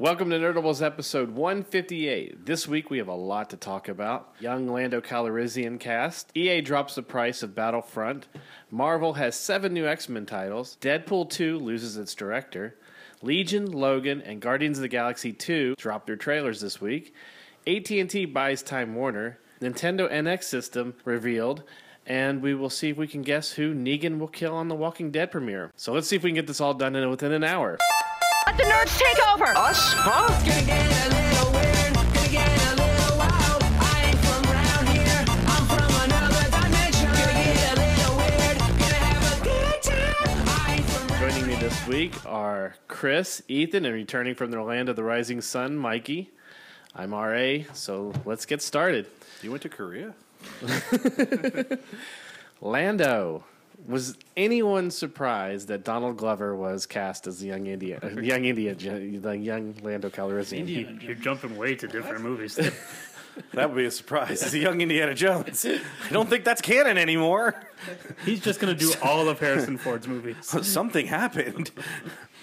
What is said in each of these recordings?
Welcome to Nerdables episode 158. This week we have a lot to talk about. Young Lando Calrissian cast. EA drops the price of Battlefront. Marvel has seven new X Men titles. Deadpool 2 loses its director. Legion, Logan, and Guardians of the Galaxy 2 drop their trailers this week. AT&T buys Time Warner. Nintendo NX system revealed. And we will see if we can guess who Negan will kill on the Walking Dead premiere. So let's see if we can get this all done in within an hour. Let the nerds take over! Us? Huh? Gonna get a little weird, gonna get a little wild. I ain't from round here, I'm from another dimension. Gonna get a little weird, gonna have a good time. I ain't from Joining me this week are Chris, Ethan, and returning from the land of the rising sun, Mikey. I'm RA, so let's get started. You went to Korea? Lando. Was anyone surprised that Donald Glover was cast as the young India, uh, young India, the young Lando Calrissian? You- You're jumping way to different movies. That would be a surprise. It's a young Indiana Jones. I don't think that's canon anymore. He's just going to do all of Harrison Ford's movies. Something happened.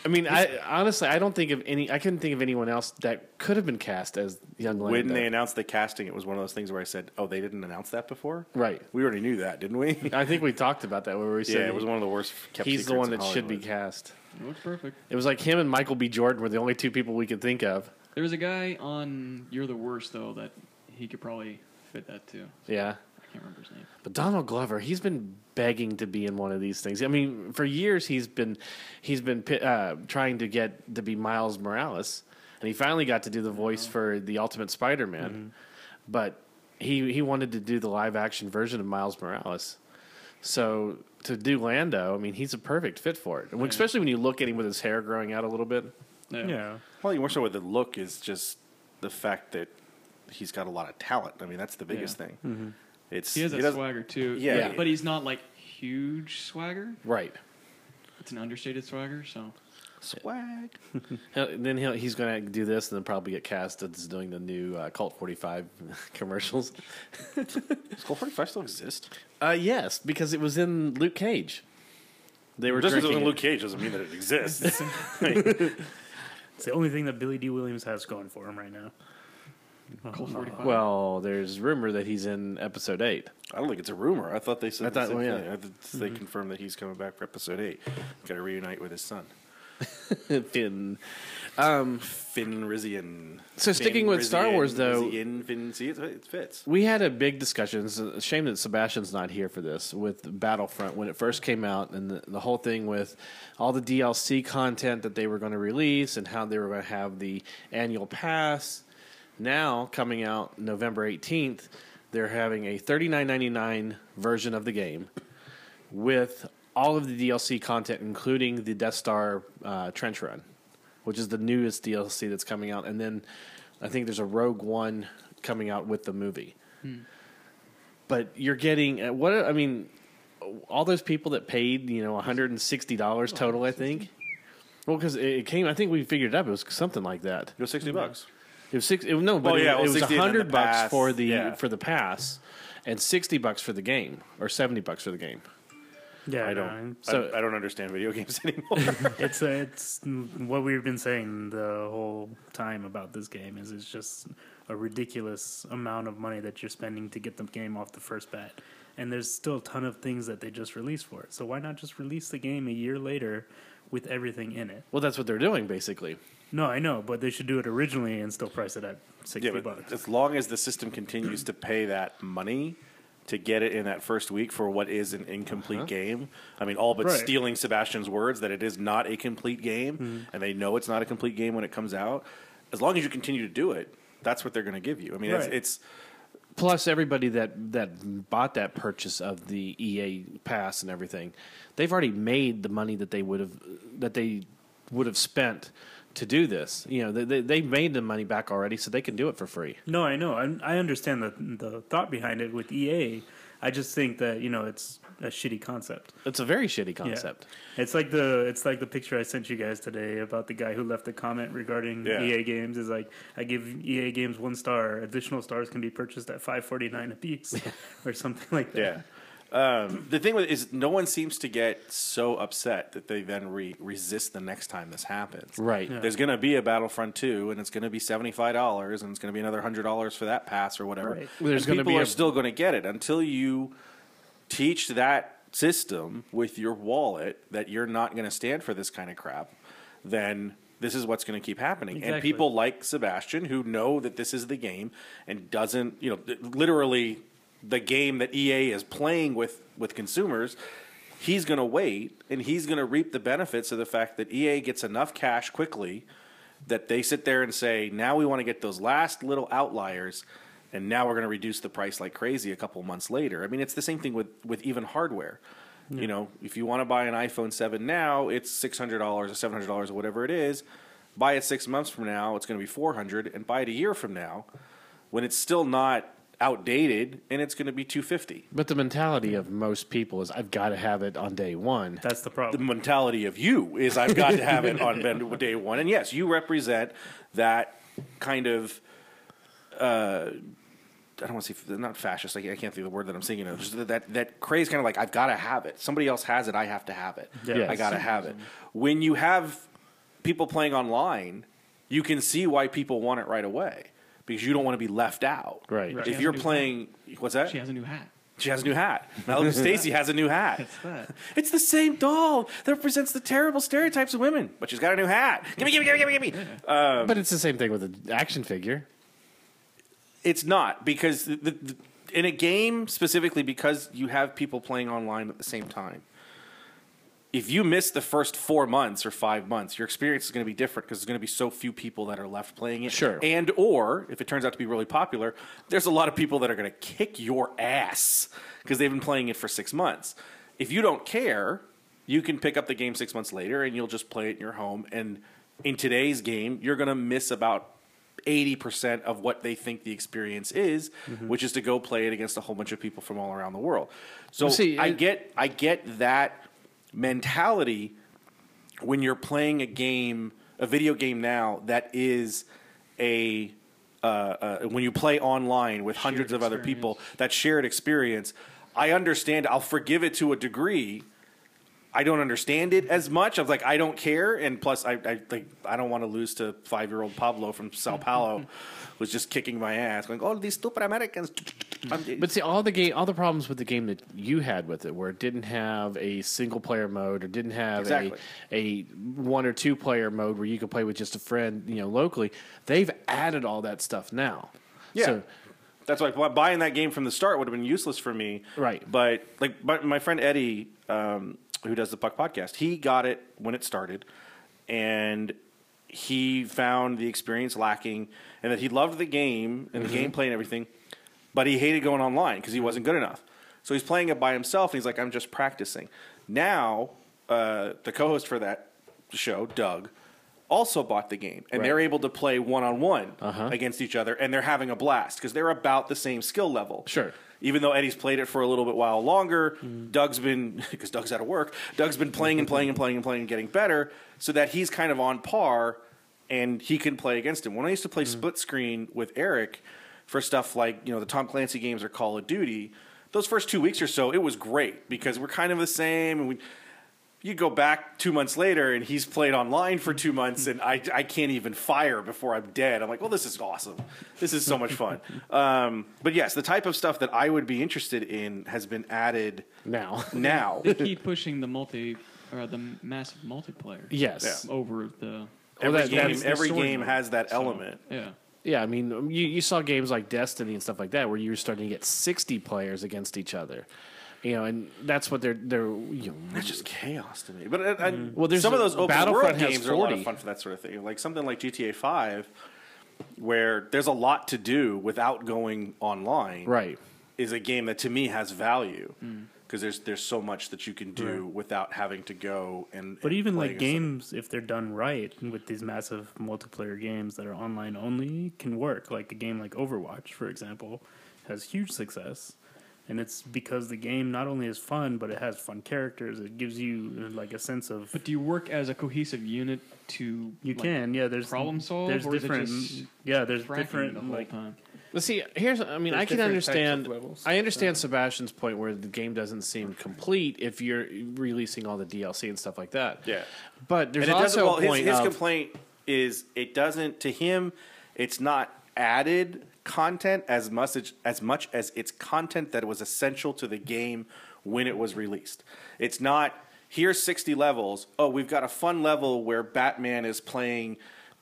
I mean, I honestly, I don't think of any. I couldn't think of anyone else that could have been cast as young Lando. When they announced the casting, it was one of those things where I said, "Oh, they didn't announce that before." right? We already knew that, didn't we? I think we talked about that where we said yeah, it was one of the worst kept. he's the one that should be cast. It looks perfect. It was like him and Michael B. Jordan were the only two people we could think of. There was a guy on You're the Worst though that he could probably fit that too. Yeah. I can't remember his name. But Donald Glover, he's been begging to be in one of these things. I mean, for years he's been he's been uh, trying to get to be Miles Morales, and he finally got to do the voice for the Ultimate Spider-Man. But he he wanted to do the live action version of Miles Morales. So to do Lando, I mean, he's a perfect fit for it. And Especially when you look at him with his hair growing out a little bit. Yeah. Probably more so with the look is just the fact that he's got a lot of talent. I mean, that's the biggest Yeah. thing. It's He has that doesn't- swagger too. Yeah. Yeah. But he's not like huge swagger. Right. It's an understated swagger, so swag. He'll- Then he'll, he's going to do this and then probably get cast as doing the new uh, Colt 45 commercials. Does Colt Forty Five still exist? Uh, yes, because it was in Luke Cage. They were Just because it was in. Luke Cage doesn't mean that it exists. It's the only thing that Billy Dee Williams has going for him right now. Colt uh, 45. Well, there's rumor that he's in episode eight. I don't think it's a rumor. I thought they said I the thought- same well, yeah. thing. I thought They mm-hmm. confirmed that he's coming back for episode eight. Got to reunite with his son, Finn. Um, Finn Rizian. So sticking with Star Wars, though- Rizian, Finn, see, it, it fits. We had a big discussion. It's a shame that Sebastian's not here for this with Battlefront when it first came out and the, the whole thing with all the DLC content that they were going to release and how they were going to have the annual pass. Now, coming out November 18th, they're having a $39.99 version of the game with all of the DLC content, including the Death Star uh, Trench Run, which is the newest DLC that's coming out. And then I think there's a Rogue One coming out with the movie. But you're getting uh, what I mean, all those people that paid you know 160 dollars total. I think. Well, because it came, I think we figured it up. It was something like that. It was sixty bucks. It was six. It, no, but Oh, it, yeah, well, it was 60 hundred bucks pass, for the yeah. for the pass, and sixty bucks for the game, or seventy bucks for the game. Yeah, I don't. So- I, I don't understand video games anymore. it's uh, it's what we've been saying the whole time about this game is it's just a ridiculous amount of money that you're spending to get the game off the first bat. And there's still a ton of things that they just released for it. So why not just release the game a year later with everything in it? Well, that's what they're doing basically. No, I know, but they should do it originally and still price it at sixty yeah, bucks. as long as the system continues to pay that money to get it in that first week for what is an incomplete uh-huh. game. I mean, all but Right. stealing Sebastian's words that it is not a complete game, mm-hmm. and they know it's not a complete game when it comes out. As long as you continue to do it, that's what they're going to give you. I mean, Right. it's, it's Plus, everybody that that bought that purchase of the EA pass and everything, they've already made the money that they would have that they would have spent to do this. You know, they, they they made the money back already, so they can do it for free. No, I know. I, I understand the the thought behind it with EA. I just think that you know it's a shitty concept. It's a very shitty Yeah. concept. It's like the it's like the picture I sent you guys today about the guy who left a comment regarding Yeah. EA games. Is like I give EA games one star. Additional stars can be purchased at five forty nine a piece, or something like that. yeah. Um, the thing with is no one seems to get so upset that they then re- resist the next time this happens. Right. There's going to be a Battlefront 2, and it's going to be seventy five dollars, and it's going to be another hundred dollars for that pass or whatever. Right. There's gonna people be are a- still going to get it until you teach that system with your wallet that you're not going to stand for this kind of crap. Then this is what's going to keep happening. And people like Sebastian who know that this is the game and doesn't, you know, literally the game that EA is playing with with consumers. He's going to wait and he's going to reap the benefits of the fact that EA gets enough cash quickly that they sit there and say, now we want to get those last little outliers, and now we're going to reduce the price like crazy a couple months later. I mean, it's the same thing with, with even hardware. You know, if you want to buy an iPhone 7 now, it's $600 or $700 or whatever it is. Buy it six months from now, it's going to be 400 and buy it a year from now when it's still not outdated and it's going to be 250 But the mentality of most people is, I've got to have it on day one. That's the problem the mentality of you is I've got to have it on day one. And yes, you represent that kind of. Uh, I don't want to say not fascist. I can't I can't think of the word that I'm thinking of. Just that that craze, kind of like I've got to have it. Somebody else has it. I have to have it. Yes. I got to have it. When you have people playing online, you can see why people want it right away because you don't want to be left out. Right. She If you're a new playing, what's that? She has a new hat. She has a new hat. Now Stacy has a new hat. What's that? It's the same doll that represents the terrible stereotypes of women, but she's got a new hat. Gimme, gimme, gimme, gimme, gimme. Um, but it's the same thing with an action figure. It's not because the, the, the- in a game specifically because you have people playing online at the same time. If you miss the first four months or five months, your experience is going to be different because there's going to be so few people that are left playing it. Sure. And or if it turns out to be really popular, there's a lot of people that are going to kick your ass because they've been playing it for six months. If you don't care, you can pick up the game six months later and you'll just play it in your home. And in today's game, you're going to miss about 80% of what they think the experience is, mm-hmm. which is to go play it against a whole bunch of people from all around the world. So see, I get I get that mentality when you're playing a game, a video game now that is a uh, uh, when you play online with hundreds of other people, that shared experience. I understand. I'll forgive it to a degree. I don't understand it as much. I was like, I don't care, and plus, I I, like, I don't want to lose to five year old Pablo from Sao Paulo, was just kicking my ass, going, "Oh, these stupid Americans." But see, all the game, all the problems with the game that you had with it, where it didn't have a single player mode or didn't have Exactly. a a one or two player mode where you could play with just a friend, you know, locally. They've added all that stuff now. Yeah. So, That's why buying that game from the start would have been useless for me. Right. But like but my friend Eddie, um, who does the Puck podcast, he got it when it started, and he found the experience lacking, and that he loved the game and the gameplay and everything, but he hated going online because he wasn't good enough. So he's playing it by himself, and he's like, "I'm just practicing." Now, uh, the co-host for that show, Doug, also bought the game, and Right. they're able to play one on one against each other, and they're having a blast because they're about the same skill level. Sure. Even though Eddie's played it for a little bit while longer, Mm-hmm. Doug's been because Doug's out of work. Doug's been playing and playing and playing and playing and getting better, so that he's kind of on par, and he can play against him. When I used to play Mm-hmm. split screen with Eric for stuff like you know the Tom Clancy games or Call of Duty, those first two weeks or so, it was great because we're kind of the same, and we you go back two months later and he's played online for two months and I, I can't even fire before I'm dead. I'm like, well, this is awesome. This is so much fun. um, but yes, the type of stuff that I would be interested in has been added now, now. They keep pushing the multi or the massive multiplayer. yes, Over the every that- game, every game mode. has that so, element. Yeah. yeah. I mean, um, you, you saw games like Destiny and stuff like that where you were starting to get sixty players against each other. You know, and that's what they're they're you know It's just chaos to me. But uh, uh, Well, there's some of those open world has games are a lot of fun for that sort of thing. Like something like GTA Five, where there's a lot to do without going online. right. is a game that to me has value because there's there's so much that you can do without having to go and. But and even play like games, if they're done right with these massive multiplayer games that are online only, can work. Like a game like Overwatch, for example, has huge success, and it's because the game not only is fun, but it has fun characters. It gives you like a sense of But do you work as a cohesive unit to you like, can yeah. There's problem solve, There's or is it different just yeah. There's fracking different the whole like time? But see, here's I mean, There's I can different types of understand. levels. I understand Sebastian's point where the game doesn't seem complete if you're releasing all the DLC and stuff like that. Yeah. But there's and it doesn't. also Well, a his, point his of complaint is it doesn't. To him, it's not added content as much as, as much as it's content that was essential to the game when it was released. It's not here's 60 levels. Oh, we've got a fun level where Batman is playing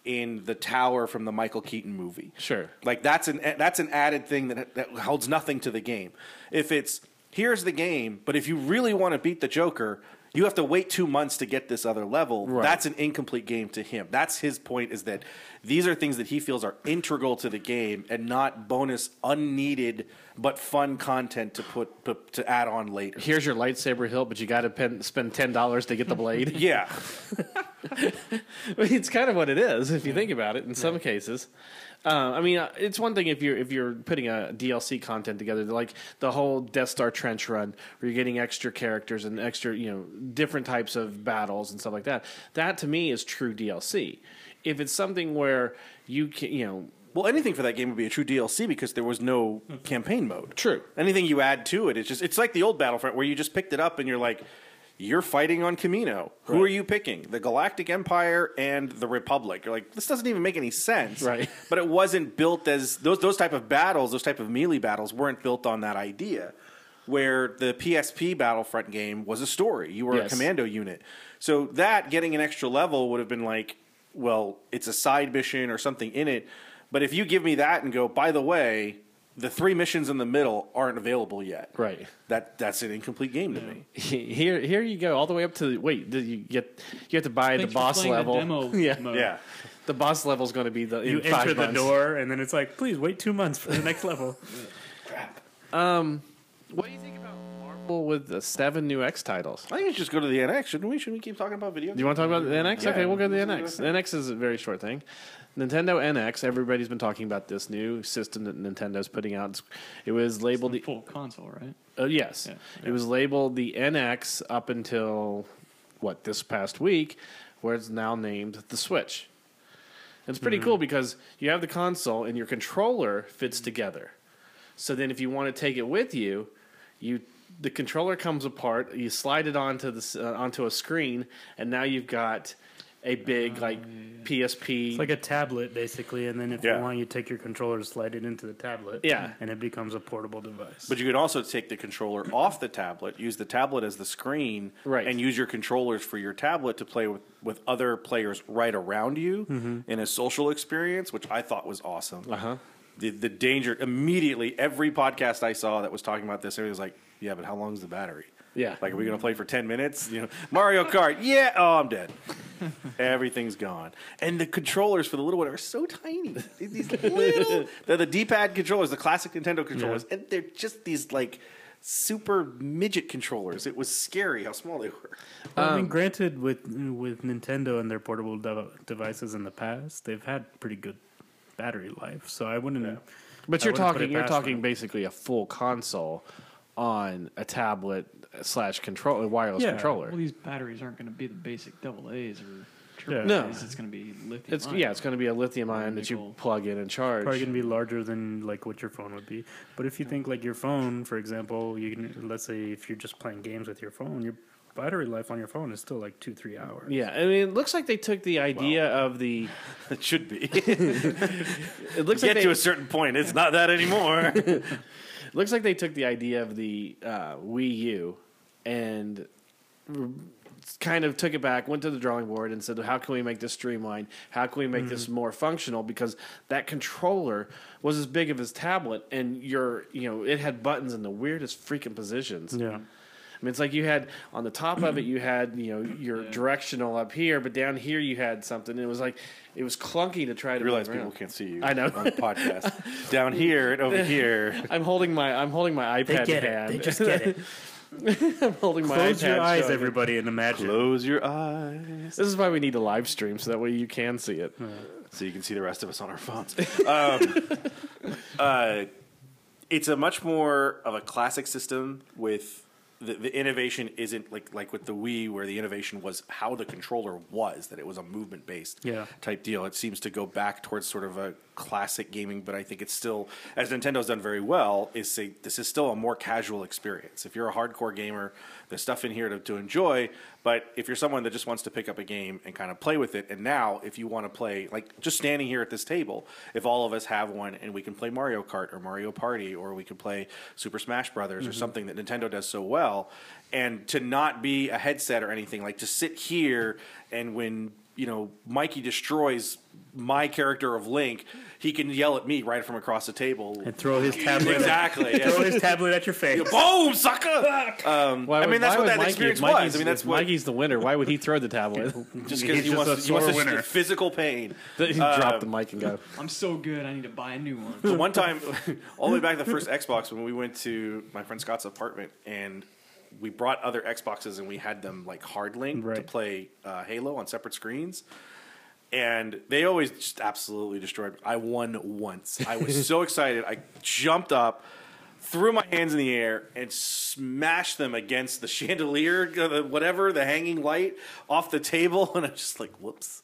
in the tower from the Michael Keaton movie. Sure. Like that's an that's an added thing that that holds nothing to the game. If it's here's the game, but if you really want to beat the Joker, you have to wait two months to get this other level. Right. That's an incomplete game to him. That's his point. Is that these are things that he feels are integral to the game and not bonus, unneeded but fun content to put, to add on later. here's your lightsaber hilt, but you got to spend ten dollars to get the blade. Yeah, it's kind of what it is if you think about it. In some cases, uh, I mean, uh, it's one thing if you're if you're putting a DLC content together, like the whole Death Star trench run, where you're getting extra characters and extra, you know, different types of battles and stuff like that. That to me is true DLC. If it's something where you can, you know, Well, anything for that game would be a true DLC because there was no campaign mode. True. Anything you add to it, it's just it's like the old Battlefront where you just picked it up and you're like, you're fighting on Kamino. Who Right. are you picking? The Galactic Empire and the Republic. You're like, this doesn't even make any sense. Right. But it wasn't built as those those type of battles, those type of melee battles weren't built on that idea. Where the PSP Battlefront game was a story. You were Yes. a commando unit. So that getting an extra level would have been like, well, it's a side mission or something in it. But if you give me that and go, by the way, the three missions in the middle aren't available yet. Right. That that's an incomplete game to me. here here you go all the way up to the, wait. Did you get you have to buy Thanks the for boss playing the level? demo yeah, mode. Yeah. the boss level is going to be the You in five enter the months. door, and then it's like, please wait two months for the next level. Crap. Um What do you think about Marvel with the seven new X titles? I think we should just go to the NX, shouldn't we? Shouldn't we keep talking about video Do you want to talk about the NX? Yeah. Okay, we'll go to the NX. The NX is a very short thing. Nintendo NX. Everybody's been talking about this new system that Nintendo's putting out. It was labeled the full console, right? Uh, yes, Yeah. it was labeled the NX up until what this past week, where it's now named the Switch. It's pretty cool because you have the console and your controller fits together. So then, if you want to take it with you, you the controller comes apart. You slide it onto the uh, onto a screen, and now you've got a big like PSP. It's like a tablet, basically, and then if Yeah. you want, you take your controller, slide it into the tablet, Yeah. and it becomes a portable device. But you can also take the controller off the tablet, use the tablet as the screen, Right. and use your controllers for your tablet to play with, with other players right around you in a social experience, which I thought was awesome. uh huh. The, the danger immediately, every podcast I saw that was talking about this, everybody was like, "Yeah, but how long is the battery? Yeah. Like, are we going to play for ten minutes? You know, Mario Kart? Yeah, oh, I'm dead. Everything's gone. And the controllers for the little one are so tiny. These little, they're the D-pad controllers, the classic Nintendo controllers, and they're just these like super midget controllers. It was scary how small they were. Well, I Um, mean, granted, with with Nintendo and their portable dev- devices in the past, they've had pretty good battery life. So I wouldn't. But I you're wouldn't talking you're talking them. basically a full console on a tablet slash control a wireless Yeah. controller. Well, these batteries aren't going to be the basic double A's or triple Yeah. No. A's. It's going to be lithium. It's ion. yeah, it's going to be a lithium ion that you plug in and charge. Probably going to be larger than like what your phone would be. But if you think like your phone, for example, you can let's say if you're just playing games with your phone, your battery life on your phone is still like two three hours. yeah, I mean, it looks like they took the idea of the. It should be. It looks Get like they, to a certain point, it's not that anymore. looks like they took the idea of the uh, Wii U and kind of took it back, went to the drawing board, and said, "How can we make this streamlined? How can we make this more functional?" Because that controller was as big of his tablet, and your you know it had buttons in the weirdest freaking positions. Yeah. I mean, it's like you had on the top of it, you had you know your directional up here, but down here you had something. It was like it was clunky to try to I realize move people around. can't see you I know. on the podcast. Down here and over here. I'm holding my I'm holding my iPad. They get hand. it. They just get it. I'm holding my Close iPad. your eyes, showing it. everybody, and imagine. Close your eyes. This is why we need a live stream so that way you can see it. so you can see the rest of us on our phones. Um, uh, it's a much more of a classic system with the, the innovation isn't like like with the Wii, where the innovation was how the controller was, that it was a movement based Yeah. type deal. It seems to go back towards sort of a classic gaming, but I think it's still, as Nintendo's done very well, is say this is still a more casual experience. If you're a hardcore gamer, there's stuff in here to, to enjoy. But if you're someone that just wants to pick up a game and kind of play with it, and now if you want to play, like just standing here at this table, if all of us have one and we can play Mario Kart or Mario Party or we could play Super Smash Brothers or mm-hmm. something that Nintendo does so well, and to not be a headset or anything, like to sit here and when you know Mikey destroys my character of Link, he can yell at me right from across the table. And throw his tablet. exactly. Throw yeah. his tablet at your face. Boom, sucker! Um, Why I mean, that's what that Mikey- experience if was. I mean, that's if what Mikey's the winner. Why would he throw the tablet? just because he just wants, a to, he wants winner. physical pain. he dropped the mic and go. I'm so good. I need to buy a new one. The one time, all the way back to the first Xbox, when we went to my friend Scott's apartment and we brought other Xboxes and we had them like hard linked to play uh, Halo on separate screens. And they always just absolutely destroyed. me. I won once. I was so excited. I jumped up, threw my hands in the air, and smashed them against the chandelier, uh, whatever, the hanging light off the table. And I was just like, whoops.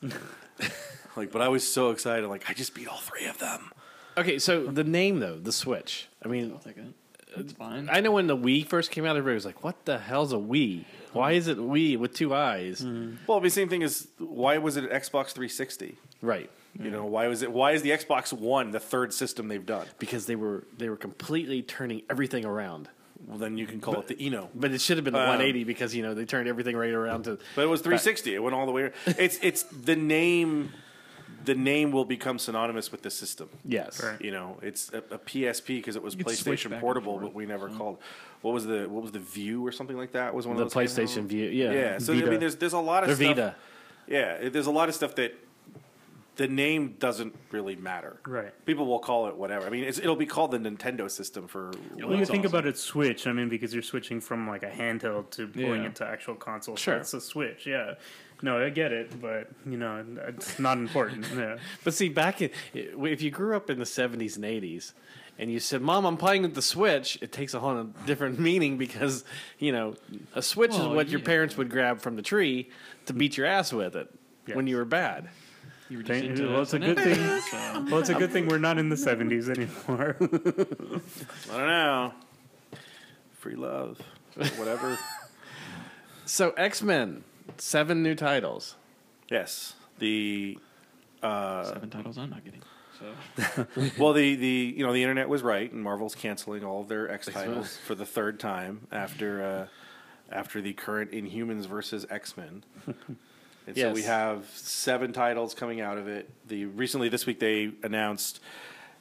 like, but I was so excited. Like, I just beat all three of them. Okay, so the name though, the Switch. I mean, I'll take it. It's fine. I know when the Wii first came out, everybody was like, "What the hell's a Wii? Why is it Wii with two eyes?" Well, the same thing is why was it an Xbox 360? Right, You know, why was it? Why is the Xbox One the third system they've done? because they were they were completely turning everything around. Well, then you can call it the Eno. But it should have been the Um, 180 because you know they turned everything right around to. But it was 360. It went all the way. It's it's the name. The name will become synonymous with the system. Yes, Right. You know, it's a, a PSP because it was You PlayStation Portable, but we never mm-hmm. called. What was the what was the View or something like that? Was one the of the PlayStation? View. Yeah, Yeah. So I mean, there's there's a lot of Or stuff. Vita. Yeah, there's a lot of stuff that the name doesn't really matter. Right. People will call it whatever. I mean, it's, it'll be called the Nintendo system for. When you think awesome. about it, Switch. I mean, because you're switching from like a handheld to pulling Yeah. it to actual console. Sure. So it's a Switch. Yeah. No, I get it, but you know, it's not important. Yeah. But see, back in if you grew up in the 70s and 80s, and you said, "Mom, I'm playing with the Switch," it takes a whole different meaning because you know a Switch is Well, what your parents would grab from the tree to beat your ass with it when you were bad. You were just into well, it's a good thing. so- Well, it's a good thing we're not in the '70s anymore. I don't know. Free love, whatever. So X Men, seven new titles. yes, the Seven titles I'm not getting. So well, the the you know the internet was right, and Marvel's canceling all of their X titles for the third time after uh, after the current Inhumans versus X Men. And so Yes. we have seven titles coming out of it. The recently this week they announced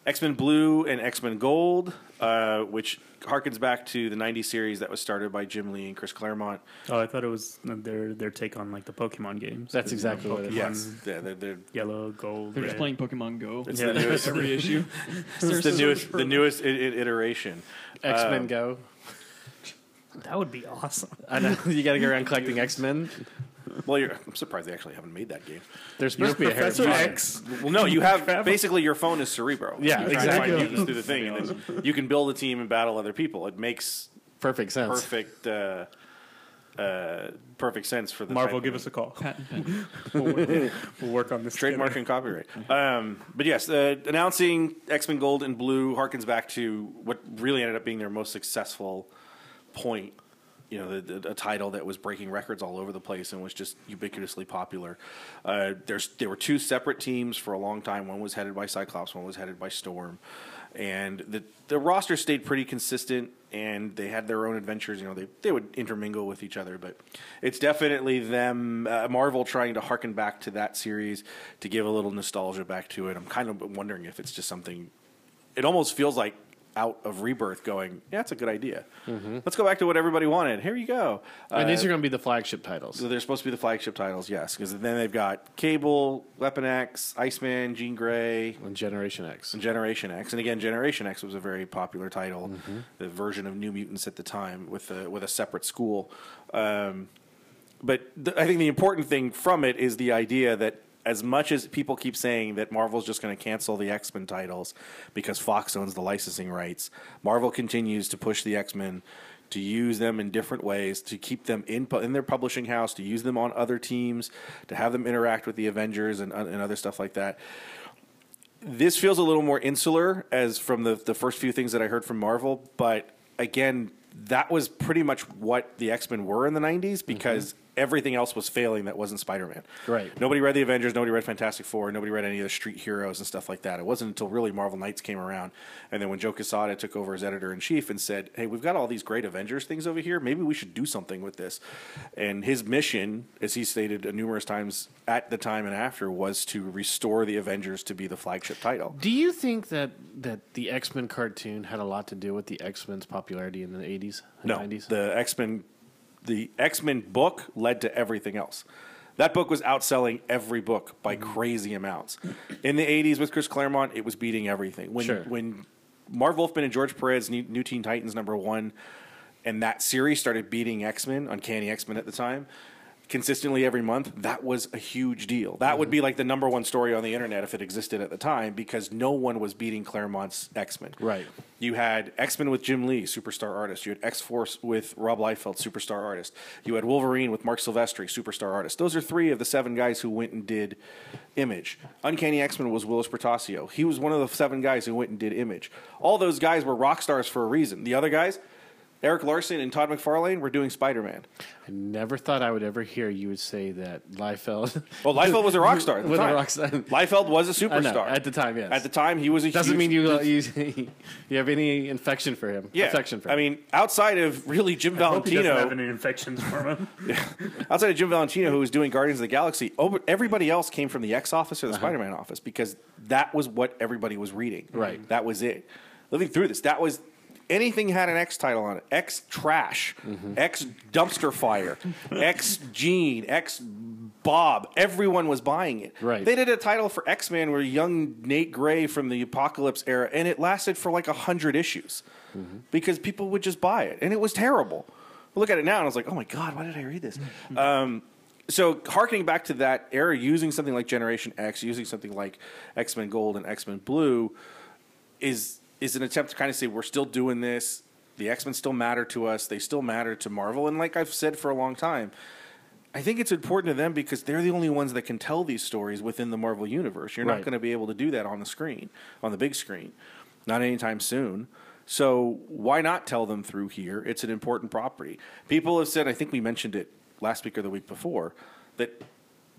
X Men Blue and X Men Gold, uh, which harkens back to the '90s series that was started by Jim Lee and Chris Claremont. oh, I thought it was their their take on like the Pokemon games. That's exactly what it is. Yes, yeah, they're, they're, Yellow, gold. they're just playing Pokemon Go. it's Yeah. the newest, Every issue. it's the newest, the newest I- I- iteration. X Men Um, Go. That would be awesome. I know you got to go around collecting X Men. Well, you're, I'm surprised they actually haven't made that game. There's supposed to be a Harry Professor Potter. X. Well, no, you have basically your phone is Cerebro. Yeah, You're trying to find exactly. mutants through the thing, and then you can build a team and battle other people. It makes Perfect sense. perfect, uh, uh, perfect sense for the Marvel, type give of- us a call. Patent pen. We'll work on this. trademark and copyright. Um, but yes, uh, announcing X Men Gold and Blue harkens back to what really ended up being their most successful point. You know, the, the, a title that was breaking records all over the place and was just ubiquitously popular. Uh, there's there were two separate teams for a long time. One was headed by Cyclops. One was headed by Storm. And the the roster stayed pretty consistent, and they had their own adventures. You know, they they would intermingle with each other, but it's definitely them uh, Marvel trying to harken back to that series to give a little nostalgia back to it. I'm kind of wondering if it's just something. It almost feels like out of rebirth, going, yeah, that's a good idea. Let's go back to what everybody wanted. Here you go. And Uh, these are going to be the flagship titles. so they're supposed to be the flagship titles, yes, because then they've got Cable, Weapon X, Iceman, Jean Grey, on Generation X. and Generation X. And again, Generation X was a very popular title, the version of New Mutants at the time with a, with a separate school. Um, but th- I think the important thing from it is the idea that as much as people keep saying that Marvel's just going to cancel the X Men titles because Fox owns the licensing rights, Marvel continues to push the X Men to use them in different ways, to keep them in in their publishing house, to use them on other teams, to have them interact with the Avengers and, and other stuff like that. This feels a little more insular as from the the first few things that I heard from Marvel, but again, that was pretty much what the X Men were in the '90s mm-hmm. because everything else was failing that wasn't Spider Man. Right. Nobody read the Avengers. Nobody read Fantastic Four. Nobody read any of the street heroes and stuff like that. It wasn't until really Marvel Knights came around, and then when Joe Quesada took over as editor in chief and said, "Hey, we've got all these great Avengers things over here. Maybe we should do something with this." And his mission, as he stated numerous times at the time and after, was to restore the Avengers to be the flagship title. Do you think that that the X Men cartoon had a lot to do with the X Men's popularity in the eighties and No, nineties? the X Men, the X Men book led to everything else. That book was outselling every book by Mm-hmm. crazy amounts. In the '80s with Chris Claremont, it was beating everything. When Sure. when Marv Wolfman and George Perez, New, New Teen Titans number one, and that series started beating X Men, Uncanny X Men at the time, consistently every month, that was a huge deal. That would be mm-hmm. like the number one story on the internet if it existed at the time because no one was beating Claremont's X Men. Right. You had X Men with Jim Lee, superstar artist. You had X Force with Rob Liefeld, superstar artist. You had Wolverine with Marc Silvestri, superstar artist. Those are three of the seven guys who went and did Image. Uncanny X Men was Whilce Portacio. He was one of the seven guys who went and did Image. All those guys were rock stars for a reason. The other guys, Erik Larsen and Todd McFarlane, were doing Spider Man. I never thought I would ever hear you would say that Liefeld. Well, Liefeld was a rock star at the Was a rock star. Liefeld was a I know, superstar at the time, yes. At the time, he was a Doesn't huge, mean you, uh, you you have any infection for him. Yeah, affection for I mean, outside of really Jim I hope he doesn't have Valentino, any infections for him. outside of Jim Valentino, who was doing Guardians of the Galaxy, over, everybody else came from the X office or Uh-huh. the Spider-Man office because that was what everybody was reading. Right. That was it. Living through this, that was anything had an X title on it. X trash, Mm-hmm. X dumpster fire, X Gene, X Bob. Everyone was buying it. Right. They did a title for X Men where young Nate Gray from the Apocalypse era, and it lasted for like a hundred issues Mm-hmm. because people would just buy it, and it was terrible. I look at it now, and I was like, oh my god, why did I read this? Mm-hmm. um, so harkening back to that era, using something like Generation X, using something like X Men Gold and X Men Blue, is is an attempt to kind of say we're still doing this. The X Men still matter to us. They still matter to Marvel. And like I've said for a long time, I think it's important to them because they're the only ones that can tell these stories within the Marvel universe. You're not going to be able to do that on the screen, on the big screen, not anytime soon. So why not tell them through here? It's an important property. People have said, I think we mentioned it last week or the week before, that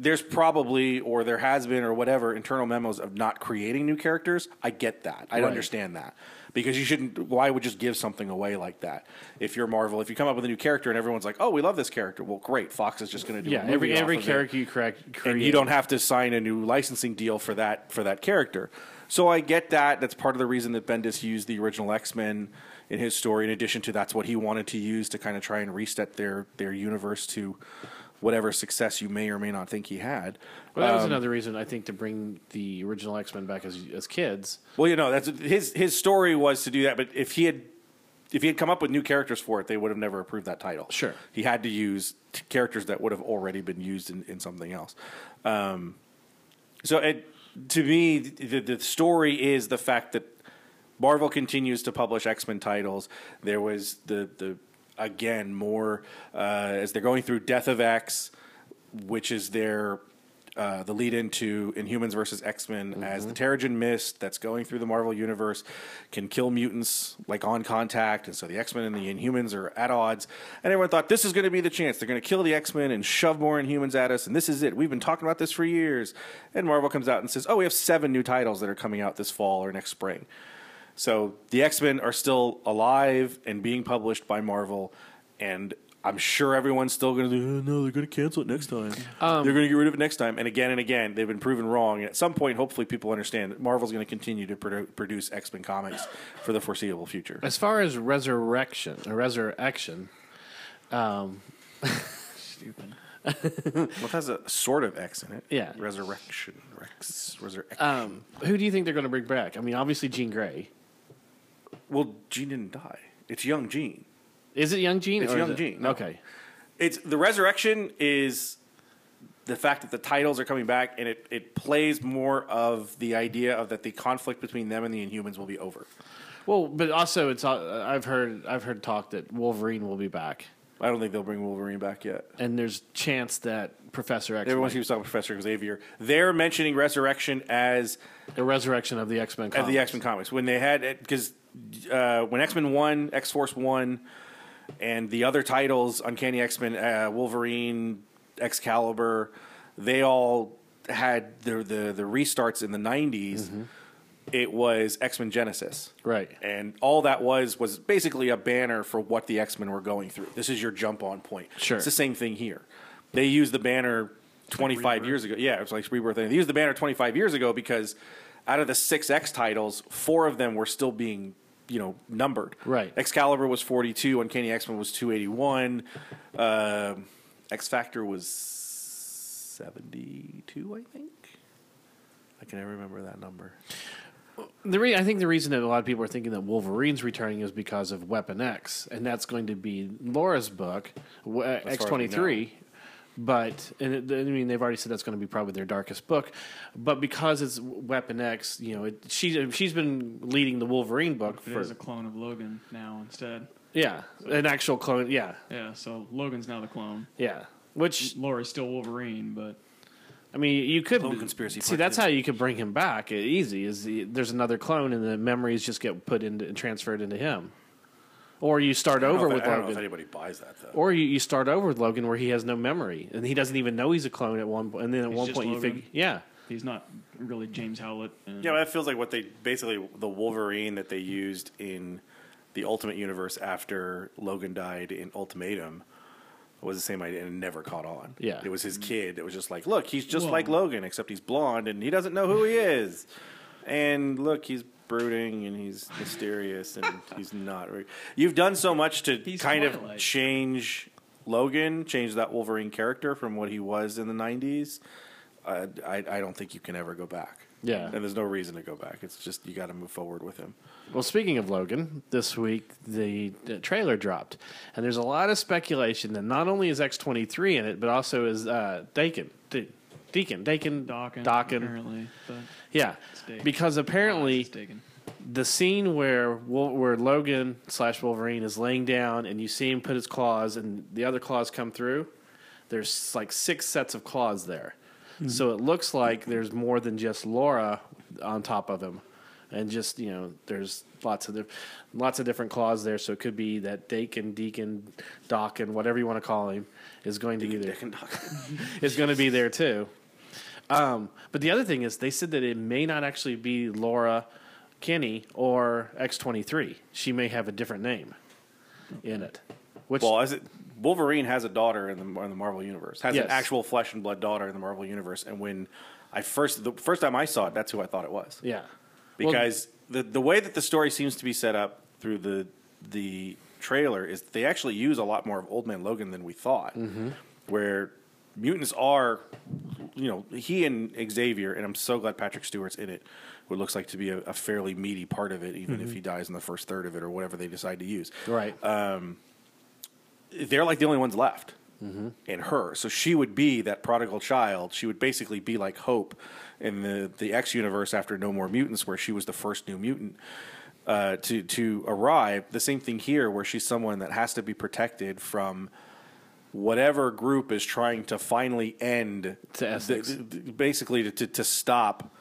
there's probably or there has been or whatever internal memos of not creating new characters. I get that. I Right. understand that because you shouldn't. Why would just give something away like that? If you're Marvel, if you come up with a new character and everyone's like, "Oh, we love this character," well, great. Fox is just going to do yeah, every every character you correct, create, and you don't have to sign a new licensing deal for that for that character. So I get that. That's part of the reason that Bendis used the original X Men in his story. In addition to that's what he wanted to use to kind of try and reset their their universe to whatever success you may or may not think he had. Well, that was Um, another reason I think to bring the original X Men back as as kids. Well, you know, that's his his story was to do that. But if he had if he had come up with new characters for it, they would have never approved that title. Sure. he had to use t- characters that would have already been used in, in something else. Um, so, it, to me, the, the story is the fact that Marvel continues to publish X Men titles. There was the the again more uh, as they're going through Death of X, which is their uh, the lead into Inhumans versus X Men as the Terrigen Mist that's going through the Marvel universe can kill mutants like on contact, and so the X Men and the Inhumans are at odds. And everyone thought this is going to be the chance. They're going to kill the X Men and shove more Inhumans at us, and this is it. We've been talking about this for years. And Marvel comes out and says, "Oh, we have seven new titles that are coming out this fall or next spring." So the X Men are still alive and being published by Marvel, and I'm sure everyone's still going to do. Oh, no, they're going to cancel it next time. Um, they're going to get rid of it next time, and again and again, they've been proven wrong. And at some point, hopefully, people understand that Marvel's going to continue to produ- produce X Men comics for the foreseeable future. As far as resurrection, or resurrection, um, stupid. Well, it has a sort of X in it. Yeah. resurrection, Rex, resurrection. Um, who do you think they're going to bring back? I mean, obviously Jean Grey. Well, Jean didn't die. It's young Jean. Is it Young Jean? It's or Young it- Jean, no. Okay. It's the resurrection is the fact that the titles are coming back and it, it plays more of the idea of that the conflict between them and the Inhumans will be over. Well, but also it's uh, I've heard I've heard talk that Wolverine will be back, I don't think they'll bring Wolverine back yet. and there's chance that Professor X, Everyone keeps talking Professor Xavier. They're mentioning Resurrection as the resurrection of the X Men. of the X Men comics when they had because uh, when X Men One, X Force One, and the other titles, Uncanny X Men, uh, Wolverine, Excalibur, they all had the the, the restarts in the 90s. It was X Men Genesis, Right. And all that was was basically a banner for what the X Men were going through. This is your jump on point. Sure. it's the same thing here. They used the banner 25 years ago. Yeah, it was like Rebirth. They used the banner 25 years ago because out of the six X titles, four of them were still being, you know, numbered. Right. Excalibur was 42, Uncanny X Men was 281, uh, X Factor was 72, I think. I can never remember that number. The re- I think the reason that a lot of people are thinking that Wolverine's returning is because of Weapon X, and that's going to be Laura's book, X twenty three. But and it, I mean, they've already said that's going to be probably their darkest book. But because it's Weapon X, you know, it, she she's been leading the Wolverine book It for is a clone of Logan now instead. yeah, an actual clone. Yeah, Yeah, so Logan's now the clone. yeah. Which Laura's still Wolverine, but I mean, you could Clone conspiracy See, that's how you could bring him back easy. Is the, there's another clone, and the memories just get put into and transferred into him, or you start over know if- with I don't know if Logan, anybody buys that though. or you, you start over with Logan where he has no memory and he doesn't even know he's a clone at one point, and then at He's one just point you Logan. figure, yeah, he's not really James Howlett. And Yeah, that feels like what they basically the Wolverine that they used in the Ultimate Universe after Logan died in Ultimatum was the same idea and it never caught on. Yeah. it was his kid. It was just like, look, he's just Well- like Logan, except he's blonde and he doesn't know who he is. And look, he's brooding and he's mysterious and he's not. Re- You've done so much to He's kind of change Logan, change that Wolverine character from what he was in the '90s. Uh, I, I don't think you can ever go back. Yeah. and there's no reason to go back. It's just you got to move forward with him. Well, speaking of Logan, this week the, the trailer dropped, and there's a lot of speculation that not only is X twenty three in it, but also is uh, Dakin, De- Deacon, Dakin, Dawkins, Dakin. apparently. But Yeah, Stake. because apparently it's taken. the scene where Wol- where Logan slash Wolverine is laying down and you see him put his claws and the other claws come through. There's like six sets of claws there, so it looks like there's more than just Laura on top of him, and just you know there's lots of diff- lots of different claws there. So it could be that Dakin, Deacon, Dawkin, whatever you want to call him, is going to be there Dick and Doc. is going to be there too. Um, but the other thing is, they said that it may not actually be Laura Kinney or X23. She may have a different name in it. Which, well, as it, Wolverine has a daughter in the in the Marvel universe. Has Yes. an actual flesh and blood daughter in the Marvel universe. And when I first the first time I saw it, that's who I thought it was. yeah. Well, because the the way that the story seems to be set up through the the trailer is they actually use a lot more of Old Man Logan than we thought. Mm-hmm. Where mutants are, you know, he and Xavier, and I'm so glad Patrick Stewart's in it. What looks like to be a, a fairly meaty part of it, even Mm-hmm. if he dies in the first third of it or whatever they decide to use. right. They're like the only ones left. in her. So she would be that prodigal child. She would basically be like Hope in the the X universe after No More Mutants, where she was the first new mutant uh, to to arrive. The same thing here, where she's someone that has to be protected from whatever group is trying to finally end To Essex. the- the- basically to, to to stop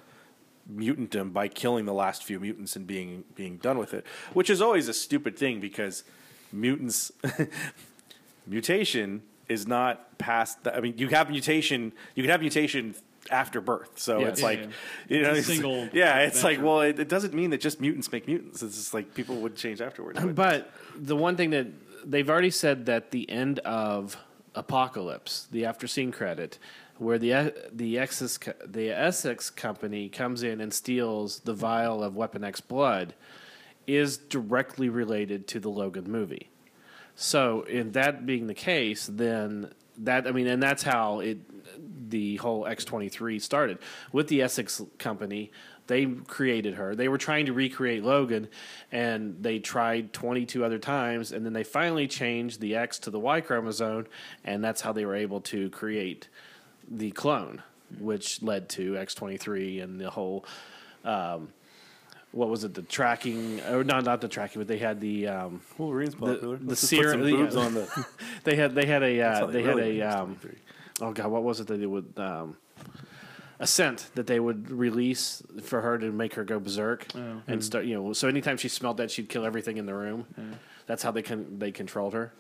mutantdom um, by killing the last few mutants and being being done with it, which is always a stupid thing because mutants mutation is not past. The, I mean, you have mutation. You can have mutation after birth. So Yeah. it's Yeah, like yeah. you know, It's it's- single yeah. It's like well, it, it doesn't mean that just mutants make mutants. It's just like people would change afterwards. Um, but, But the one thing that they've already said that the end of Apocalypse, the after scene credit, where the uh, the Essex the Essex company comes in and steals the vial of Weapon X blood, is directly related to the Logan movie. So, in that being the case, then that I mean, and that's how it the whole X twenty three started with the Essex company. They created her. They were trying to recreate Logan, and they tried twenty two other times, and then they finally changed the X to the Y chromosome, and that's how they were able to create the clone, which led to X twenty three and the whole. Um, what was it? The tracking, or not not the tracking, but they had the um, Wolverine's popular. the Let's just serum- the- on the. they had they had a uh, they they had a um, oh god what was it they would um, a scent that they would release for her to make her go berserk Oh. and start you know so anytime she smelled that she'd kill everything in the room that's how they can they controlled her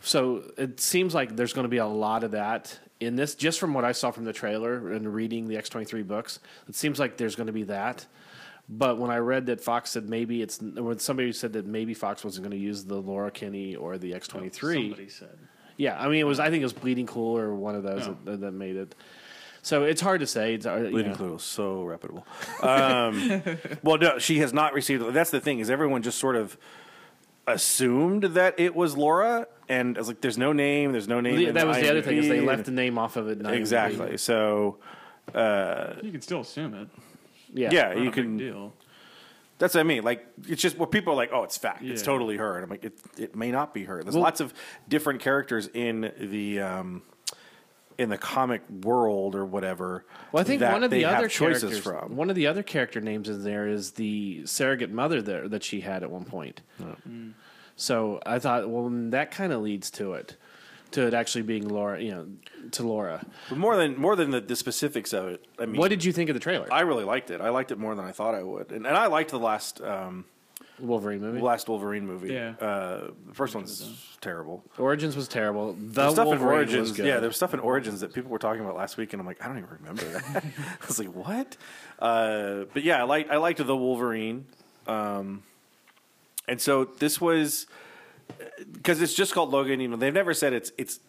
so it seems like there's going to be a lot of that in this just from what I saw from the trailer and reading the X23 books it seems like there's going to be that but when I read that Fox said maybe it's when somebody said that maybe Fox wasn't going to use the Laura Kinney or the X23 Somebody said. yeah, I mean, it was. I think it was Bleeding Cool or one of those Oh. that, that made it. So it's hard to say. It's, uh, you Bleeding know. Cool was so reputable. Um, well, no, she has not received. That's the thing is everyone just sort of assumed that it was Laura, and I was like, "There's no name. There's no name." Yeah, in that was the other thing is they left the name off of it. exactly. being- So You can still assume it. Yeah. yeah, Not you a big can. deal. That's what I mean. Like it's just what people are like. Oh, it's fact. It's totally her. And I'm like, it, it may not be her. There's Well- lots of different characters in the um, in the comic world or whatever. Well, I think that one of the other choices from. one of the other character names in there is the surrogate mother there that she had at one point. So I thought, well, that kind of leads to it, to it actually being Laura, you know, to Laura. But more than more than the, the specifics of it. I mean, What did you think of the trailer? I really liked it. I liked it more than I thought I would, and, and I liked the last um, Wolverine movie. last Wolverine movie. Yeah. Uh, the first one's terrible. Origins was terrible. The There's stuff in Wolverine was Origins, good. yeah, there was stuff in Origins that people were talking about last week, and I'm like, I don't even remember that. I was like, what? Uh, but yeah, I liked I liked the Wolverine, um, and so this was because it's just called Logan. You know, they've never said it's it's.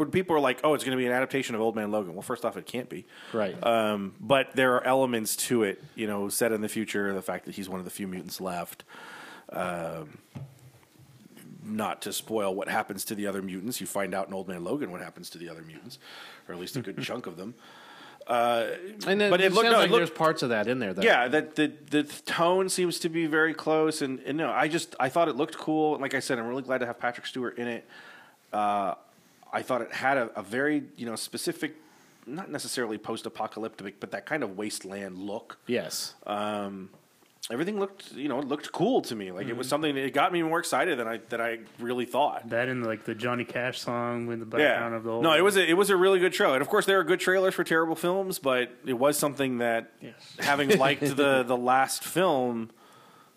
When people are like, "Oh, it's going to be an adaptation of Old Man Logan," well, first off, it can't be. right. Um, but there are elements to it, you know, set in the future. The fact that he's one of the few mutants left. Um, not to spoil what happens to the other mutants, you find out in Old Man Logan what happens to the other mutants, or at least a good chunk of them. and then, but it, it looked- sounds no, it like looked- there's parts of that in there. That, Yeah, that the the tone seems to be very close, and, and no, I just I thought it looked cool. Like I said, I'm really glad to have Patrick Stewart in it. Uh, I thought it had a, a very you know specific, not necessarily post-apocalyptic, but that kind of wasteland look. Yes. Um, everything looked you know looked cool to me like it was mm-hmm. something that it got me more excited than i that i really thought That and like the Johnny Cash song with the yeah background of the whole. no it was a, it was a really good trailer and of course there are good trailers for terrible films but it was something that Yes. having liked the the last film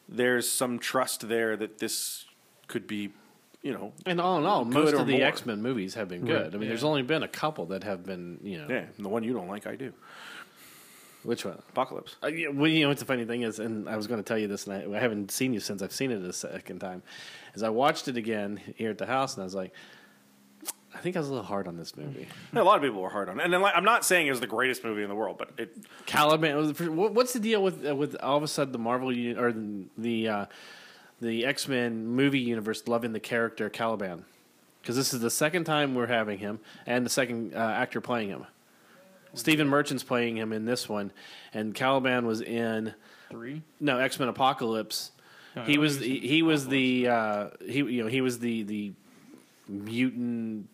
there's some trust there that this could be you know And all in all, most of the. X Men movies have been good. I mean, there's only been a couple that have been, you know, yeah and the one you don't like i do which one? apocalypse Uh, yeah, well, you know what the funny thing is, and I was going to tell you this, and I, I haven't seen you since I've seen it a second time. Is I watched it again here at the house, and I was like, I think I was a little hard on this movie. a lot of people were hard on it and then, like, i'm not saying it was the greatest movie in the world but it Caliban, what's the deal with uh, with all of a sudden the Marvel or the the, uh, the X Men movie universe loving the character Caliban? Because this is the second time we're having him, and the second uh, actor playing him. Stephen Merchant's playing him in this one, and Caliban was in Three. no X Men Apocalypse. No, he no, was he was he, was the uh, he you know he was the the mutant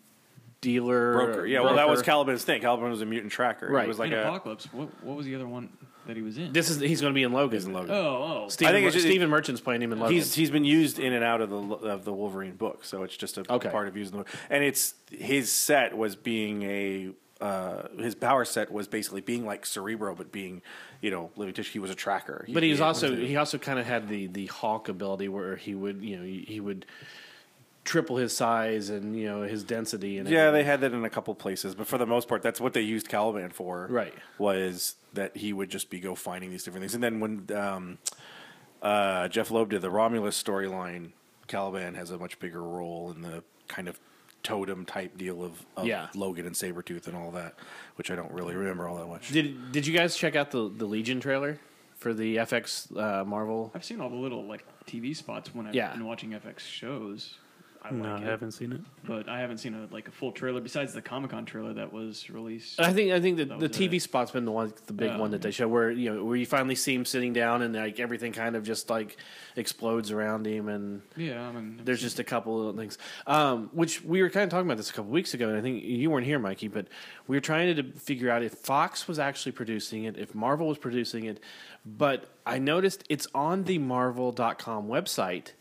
dealer broker yeah well that was caliban's thing caliban was a mutant tracker Right. it was like in a Apocalypse. What, what was the other one that he was in? This is he's going to be in Logan. He's in Logan. oh, oh. Stephen, I think it's just- Stephen Merchant's playing him in Logan. He's he's been used in and out of the of the Wolverine book, so it's just a Okay. part of using the. And it's his set was being a uh, his power set was basically being like Cerebro, but being you know living tissue. He was a tracker, but he was He'd also to- he also kind of had the the Hawk ability where he would you know he, he would triple his size and you know his density and yeah, they had that in a couple places, but for the most part, that's what they used Caliban for. Right. was that he would just be go finding these different things, and then when um, uh, Jeph Loeb did the Romulus storyline, Caliban has a much bigger role in the kind of totem type deal of, of Yeah. Logan and Sabretooth and all that, which I don't really remember all that much. Did did you guys check out the the Legion trailer for the FX uh, Marvel? I've seen all the little like TV spots when I've Yeah. been watching FX shows. I No, I like it, haven't seen it. but I haven't seen a like a full trailer besides the Comic Con trailer that was released. I think I think that That the TV it. spot's been the one, the big Yeah. one that they show where you know where you finally see him sitting down and like everything kind of just like explodes around him and yeah, I mean, there's just a couple of little things, um, which we were kind of talking about this a couple weeks ago, and I think you weren't here, Mikey, but we were trying to figure out if Fox was actually producing it, if Marvel was producing it, but I noticed it's on the Marvel.com website,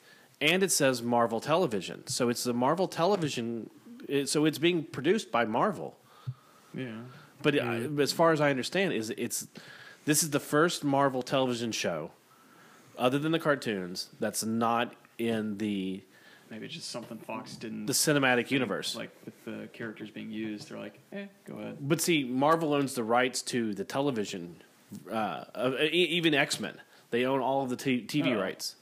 and it says Marvel Television, so it's the Marvel Television, it, so it's being produced by Marvel. yeah. But I, as far as I understand, is it's this is the first Marvel television show, other than the cartoons, that's not in the Maybe it's just something Fox didn't. the cinematic universe. like with the characters being used, they're like, eh, go ahead. but see, Marvel owns the rights to the television, uh, uh, e- even X Men. They own all of the t- TV Oh. rights.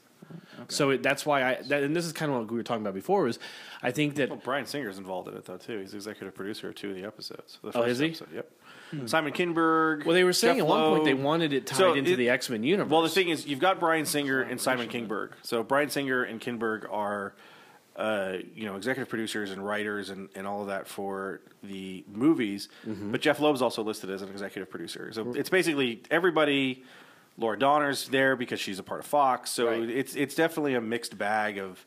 So it, that's why I that, and this is kind of what we were talking about before. Was I think that Well, Bryan Singer's involved in it though too. He's executive producer of two of the episodes. The Oh, is he? Episode. Yep. Simon Kinberg. well they were saying Jeff at one point they wanted it tied So into it- the X Men universe. Well, the thing is, you've got Bryan Singer and Simon Kinberg. So Bryan Singer and Kinberg are, uh, you know, executive producers and writers and, and all of that for the movies. Mm-hmm. But Jeph Loeb's also listed as an executive producer. So it's basically everybody. Lauren Donner's there because she's a part of Fox. So Right. it's it's definitely a mixed bag of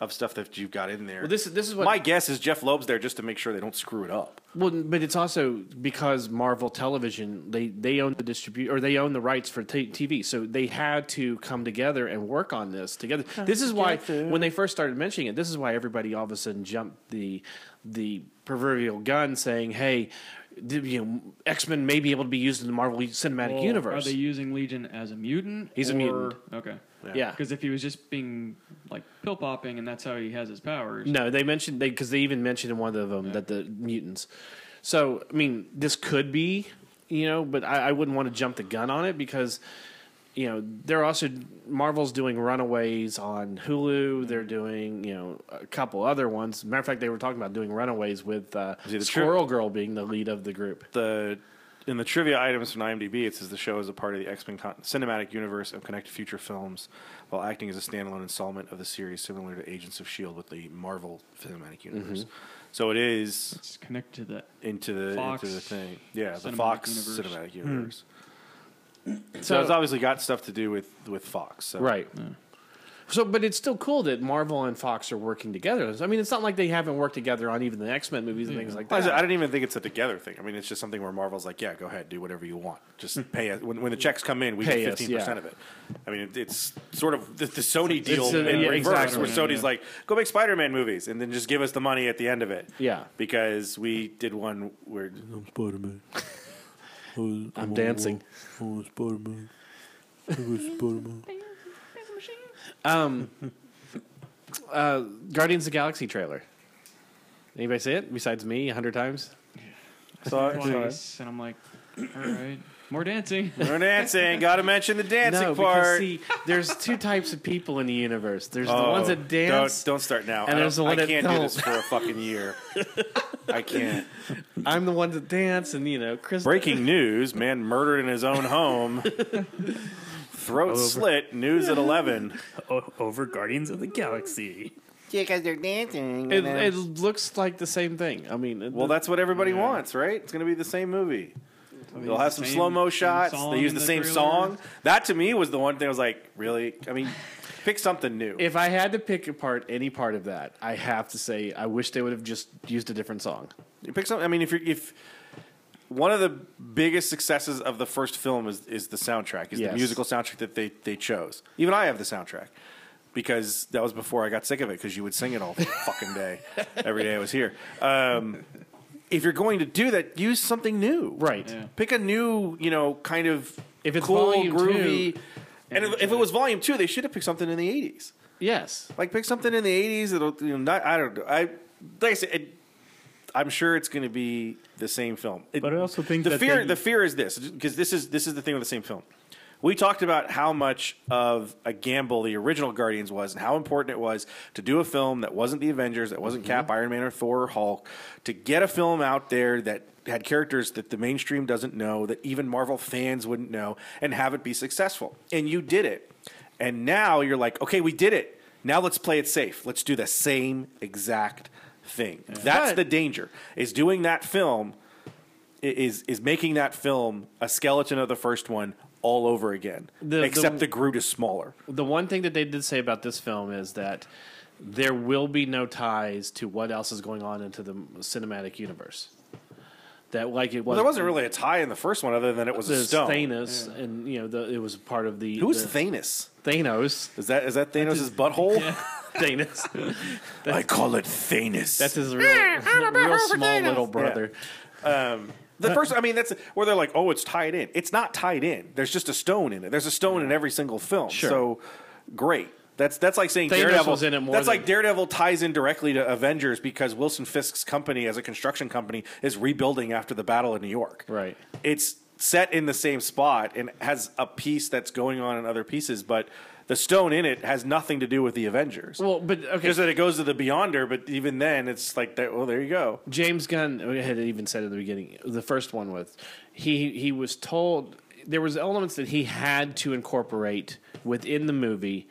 of stuff that you've got in there. Well, this is- this is what- my guess is. Jeph Loeb's there just to make sure they don't screw it up. Well, but it's also because Marvel Television they they own the distribute or they own the rights for t- TV, so they had to come together and work on this together. This is why when they first started mentioning it, this is why everybody all of a sudden jumped the the proverbial gun, saying, "Hey." The- You know, X Men may be able to be used in the Marvel Cinematic Well, Universe. Are they using Legion as a mutant? He's a mutant. Okay. yeah, Because if he was just being like pill popping and that's how he has his powers, No, they mentioned they because they even mentioned in one of them that the mutants. So I mean, this could be, you know, but I, I wouldn't want to jump the gun on it because, you know, they're also Marvel's doing Runaways on Hulu. They're mm-hmm. doing you know a couple other ones. Matter of fact, they were talking about doing Runaways with uh, Is it the tri- Squirrel Girl being the lead of the group. the in the trivia items from IMDb, it says the show is a part of the X Men con- cinematic universe of connected future films, while acting as a standalone installment of the series, similar to Agents of Shield with the Marvel cinematic mm-hmm. universe. So it is it's connected to that. into the Fox into the thing, yeah, the Fox universe. cinematic universe. So, So it's obviously got stuff to do with with Fox, so. right. So, but it's still cool that Marvel and Fox are working together. I mean, it's not like they haven't worked together on even the X Men movies and things like that. I don't even think it's a together thing. I mean, it's just something where Marvel's like, yeah, go ahead, do whatever you want. Just hmm. pay us. When, when the checks come in, we Pay get us, fifteen percent yeah. of it. I mean, it, it's sort of the, the Sony deal It's a- in yeah, reverse, exactly. where Sony's like, go make Spider-Man movies, and then just give us the money at the end of it. Yeah. because we did one where Spider-Man. I'm dancing. I'm Spider-Man. I'm Spider-Man. Um, uh, Guardians of the Galaxy trailer. Anybody see it besides me a hundred times? saw it. Twice, and I'm like, all right, more dancing. We're dancing. Got to mention the dancing no, part. because see, there's two types of people in the universe. There's the ones oh, that dance. Don't, don't start now. and I there's the one I that can't do don't. this for a fucking year. I can't. I'm the one that dance, and you know, Chris. Breaking news: Man murdered in his own home. Throat slit. News at eleven. O- over Guardians of the Galaxy. Yeah, because they're dancing. It, it looks like the same thing. I mean, it- well, that's what everybody wants, right? It's going to be the same movie. They'll use have the some slow mo shots. They use the the same trailer. song. That to me was the one thing I was like, really? I mean, pick something new. if I had to pick apart any part of that, I have to say I wish they would have just used a different song. You pick something. I mean, if you're if one of the biggest successes of the first film is is the soundtrack, is Yes. the musical soundtrack that they they chose. Even I have the soundtrack because that was before I got sick of it because you would sing it all fucking day, every day I was here. Um, if you're going to do that, use something new. Right. Yeah. Pick a new, you know, kind of If it's cool, volume groovy. two- and if, if it was volume two, they should have picked something in the '80s. Yes. Like pick something in the '80s that'll you know not I don't know I like I said it, I'm sure it's going to be the same film. It- But I also think the that fear they- the fear is this because this is this is the thing with the same film. We talked about how much of a gamble the original Guardians was and how important it was to do a film that wasn't the Avengers, that wasn't Cap, mm-hmm. Iron Man, or Thor, or Hulk, to get a film out there that had characters that the mainstream doesn't know, that even Marvel fans wouldn't know, and have it be successful. And you did it. And now you're like, okay, we did it. Now let's play it safe. Let's do the same exact thing. That's But- the danger. Is doing that film is is making that film a skeleton of the first one all over again. The- except the- the Groot is smaller. The one thing that they did say about this film is that there will be no ties to what else is going on into the cinematic universe. That like it was. Well, there wasn't really a tie in the first one other than it was a There's stone. Thanos, and you know the, it was part of the. Who's the, Thanos? Thanos? Is that is that Thanos' butthole? Thanos. I call it Thanos. That's his real, real small little brother. Um, The first, I mean, that's where they're like, "Oh, it's tied in." It's not tied in. There's just a stone in it. There's a stone in every single film. Sure. So, great. That's that's like saying Thanos Daredevil. in it more that's than- like Daredevil ties in directly to Avengers because Wilson Fisk's company, as a construction company, is rebuilding after the battle in New York. Right. It's set in the same spot and has a piece that's going on in other pieces, but the stone in it has nothing to do with the Avengers. Well, but okay. Just that it goes to the Beyonder, but even then, it's like, that, well, there you go. James Gunn had even said at the beginning, the first one was he he was told there was elements that he had to incorporate within the movie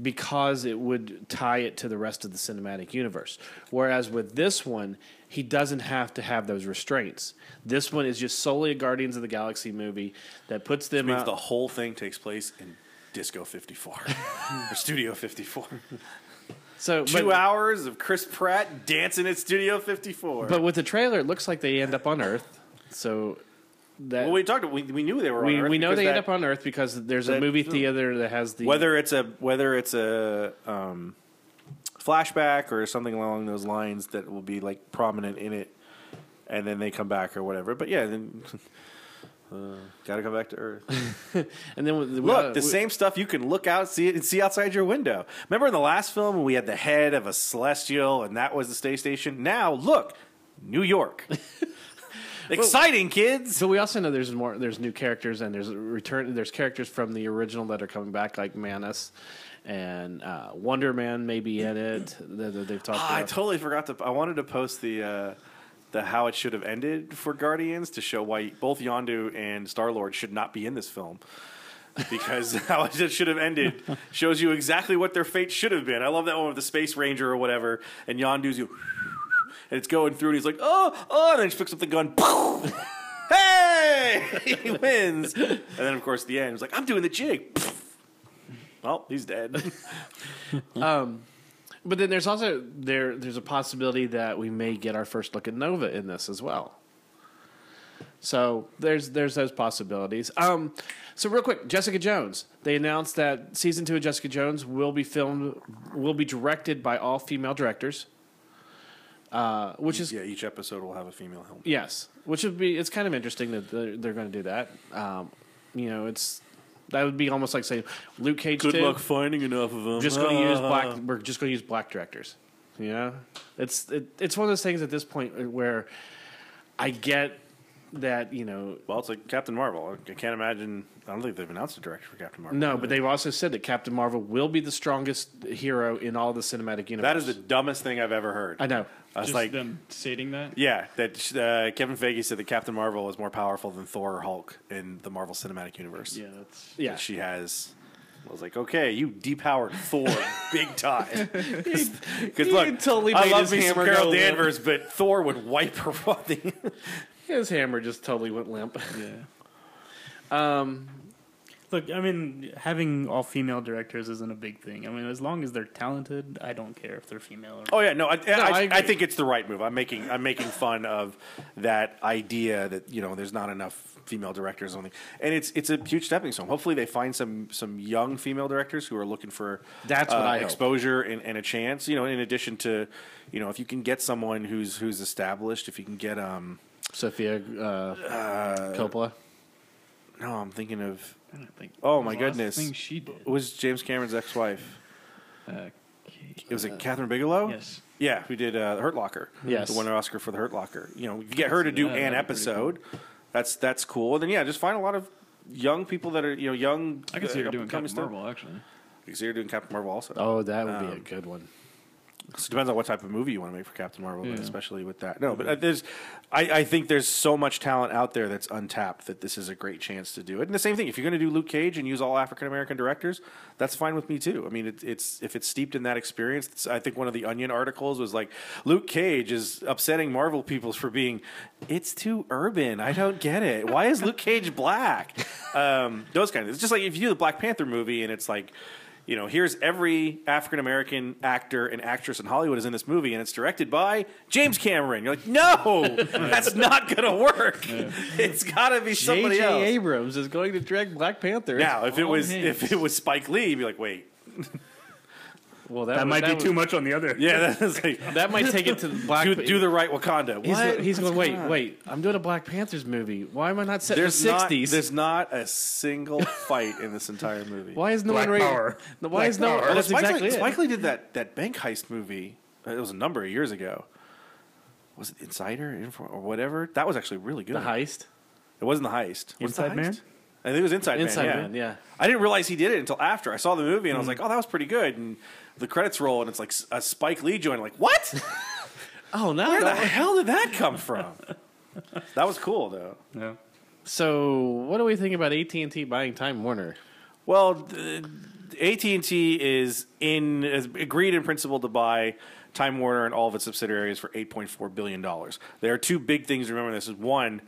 because it would tie it to the rest of the cinematic universe. Whereas with this one, he doesn't have to have those restraints. This one is just solely a Guardians of the Galaxy movie that puts them means out. the whole thing takes place in Disco 54 or Studio 54. so Two but, hours of Chris Pratt dancing at Studio 54. but with the trailer, it looks like they end up on Earth. So that well, we talked. We, we knew they were. we, on Earth we know they end up on Earth because there's a movie theater that has the whether it's a whether it's a um, flashback or something along those lines that will be like prominent in it, and then they come back or whatever. But yeah, then. Uh, gotta come back to Earth. and then we, Look, the we- same stuff you can look out, see it, and see outside your window. Remember in the last film when we had the head of a celestial, and that was the space station. Now look, New York. Exciting, kids. But we also know there's more. There's new characters and there's a return. There's characters from the original that are coming back, like Mantis and uh, Wonder Man may be in it. They've talked Ah, I totally forgot to. I wanted to post the uh, the how it should have ended for Guardians to show why both Yondu and Star Lord should not be in this film. because how it should have ended shows you exactly what their fate should have been. I love that one with the Space Ranger or whatever, and Yondu's you, and it's going through, and he's like, oh, oh, and then he picks up the gun. hey, he wins, and then of course the end, he's like, I'm doing the jig. Well, he's dead. Um, But then there's also there. There's a possibility that we may get our first look at Nova in this as well. So there's there's those possibilities. Um, so real quick, Jessica Jones. They announced that season two of Jessica Jones will be filmed, will be directed by all female directors, uh, which is yeah, each episode will have a female helmet. Yes, which would be it's kind of interesting that they're, they're going to do that. Um, you know, it's that would be almost like saying Luke Cage. Good luck finding enough of them. Just going to use black. We're just going to use black directors. Yeah, it's it, it's one of those things at this point where I get that you know. Well, it's like Captain Marvel. I can't imagine. I don't think they've announced a director for Captain Marvel. No, but they've also said that Captain Marvel will be the strongest hero in all the cinematic universe. that is the dumbest thing I've ever heard. I know. I was Just like, them stating that. yeah, that uh, Kevin Feige said that Captain Marvel is more powerful than Thor or Hulk in the Marvel Cinematic Universe. Yeah, that's Yeah, That she has. I was like, okay, you depowered Thor big time. Because look, totally I made love his me some hammer Carol. Danvers, but Thor would wipe her body. His hammer just totally went limp. yeah. Look, I mean, having all female directors isn't a big thing. I mean, as long as they're talented, I don't care if they're female or Oh yeah, no, I, I, I I, think it's the right move. I'm making I'm making fun of that idea that you know there's not enough female directors or something, and it's it's a huge stepping stone. Hopefully, they find some some young female directors who are looking for That's what uh, I exposure and, and a chance. You know, in addition to you know if you can get someone who's who's established, if you can get um Sofia uh, Coppola. no, I'm thinking of I don't think. Oh, the my last goodness. Thing she did. it was James Cameron's ex-wife. Uh, It was it Kathryn Bigelow. yes. Yeah, who did uh, the Hurt Locker? Yes. the winner Oscar for the Hurt Locker. You know, if you get her to do Yeah, an be pretty episode, that's that's cool. And then yeah, just find a lot of young people that are you know young. I could see her uh, doing upcoming Captain stuff. Marvel actually. You can see her doing Captain Marvel also. Oh, that would be a Um, good one. It depends on what type of movie you want to make for Captain Marvel, but Yeah. especially with that. No, but uh, there's, I, I think there's so much talent out there that's untapped that this is a great chance to do it. And the same thing, if you're going to do Luke Cage and use all African American directors, that's fine with me too. I mean, it, it's if it's steeped in that experience. I think one of the Onion articles was like, Luke Cage is upsetting Marvel peoples for being, it's too urban. I don't get it. Why is Luke Cage black? Um, those kind of. It's just like if you do the Black Panther movie and it's like you know, here's every African American actor and actress in Hollywood is in this movie, and it's directed by James Cameron. You're like, no, that's not going to work. It's got to be somebody J.J. else. Abrams is going to direct Black Panther. Now, if it was if it was Spike Lee, you'd be like, wait, well, That would- might be would- too much on the other. yeah, that's like That might take it to the Black. do, do the right Wakanda. He's, What? he's going. Wait, on? wait. I'm doing a Black Panthers movie. Why am I not set There's in the not, '60s? there's not a single fight in this entire movie. Why is no Black one ready? power. Why Black is no? power. Well, That's Spike, exactly Lee, it. Spike Lee did that that bank heist movie. It was a number of years ago. Was it Insider Info, or whatever? That was actually really good. The heist. It wasn't the heist. Was it the Inside Man? I think it was Inside, Man. Inside Man. Man, yeah. I didn't realize he did it until after I saw the movie, and I was Hmm. like, "Oh, that was pretty good." And the credits roll, and it's like a Spike Lee joint. Like, what? Oh no! Where the no. hell did that come from? that was cool, though. Yeah. So, what do we think about AT and T buying Time Warner? Well, AT and T is in is agreed in principle to buy Time Warner and all of its subsidiaries for eight point four billion dollars. There are two big things. to Remember, this is one.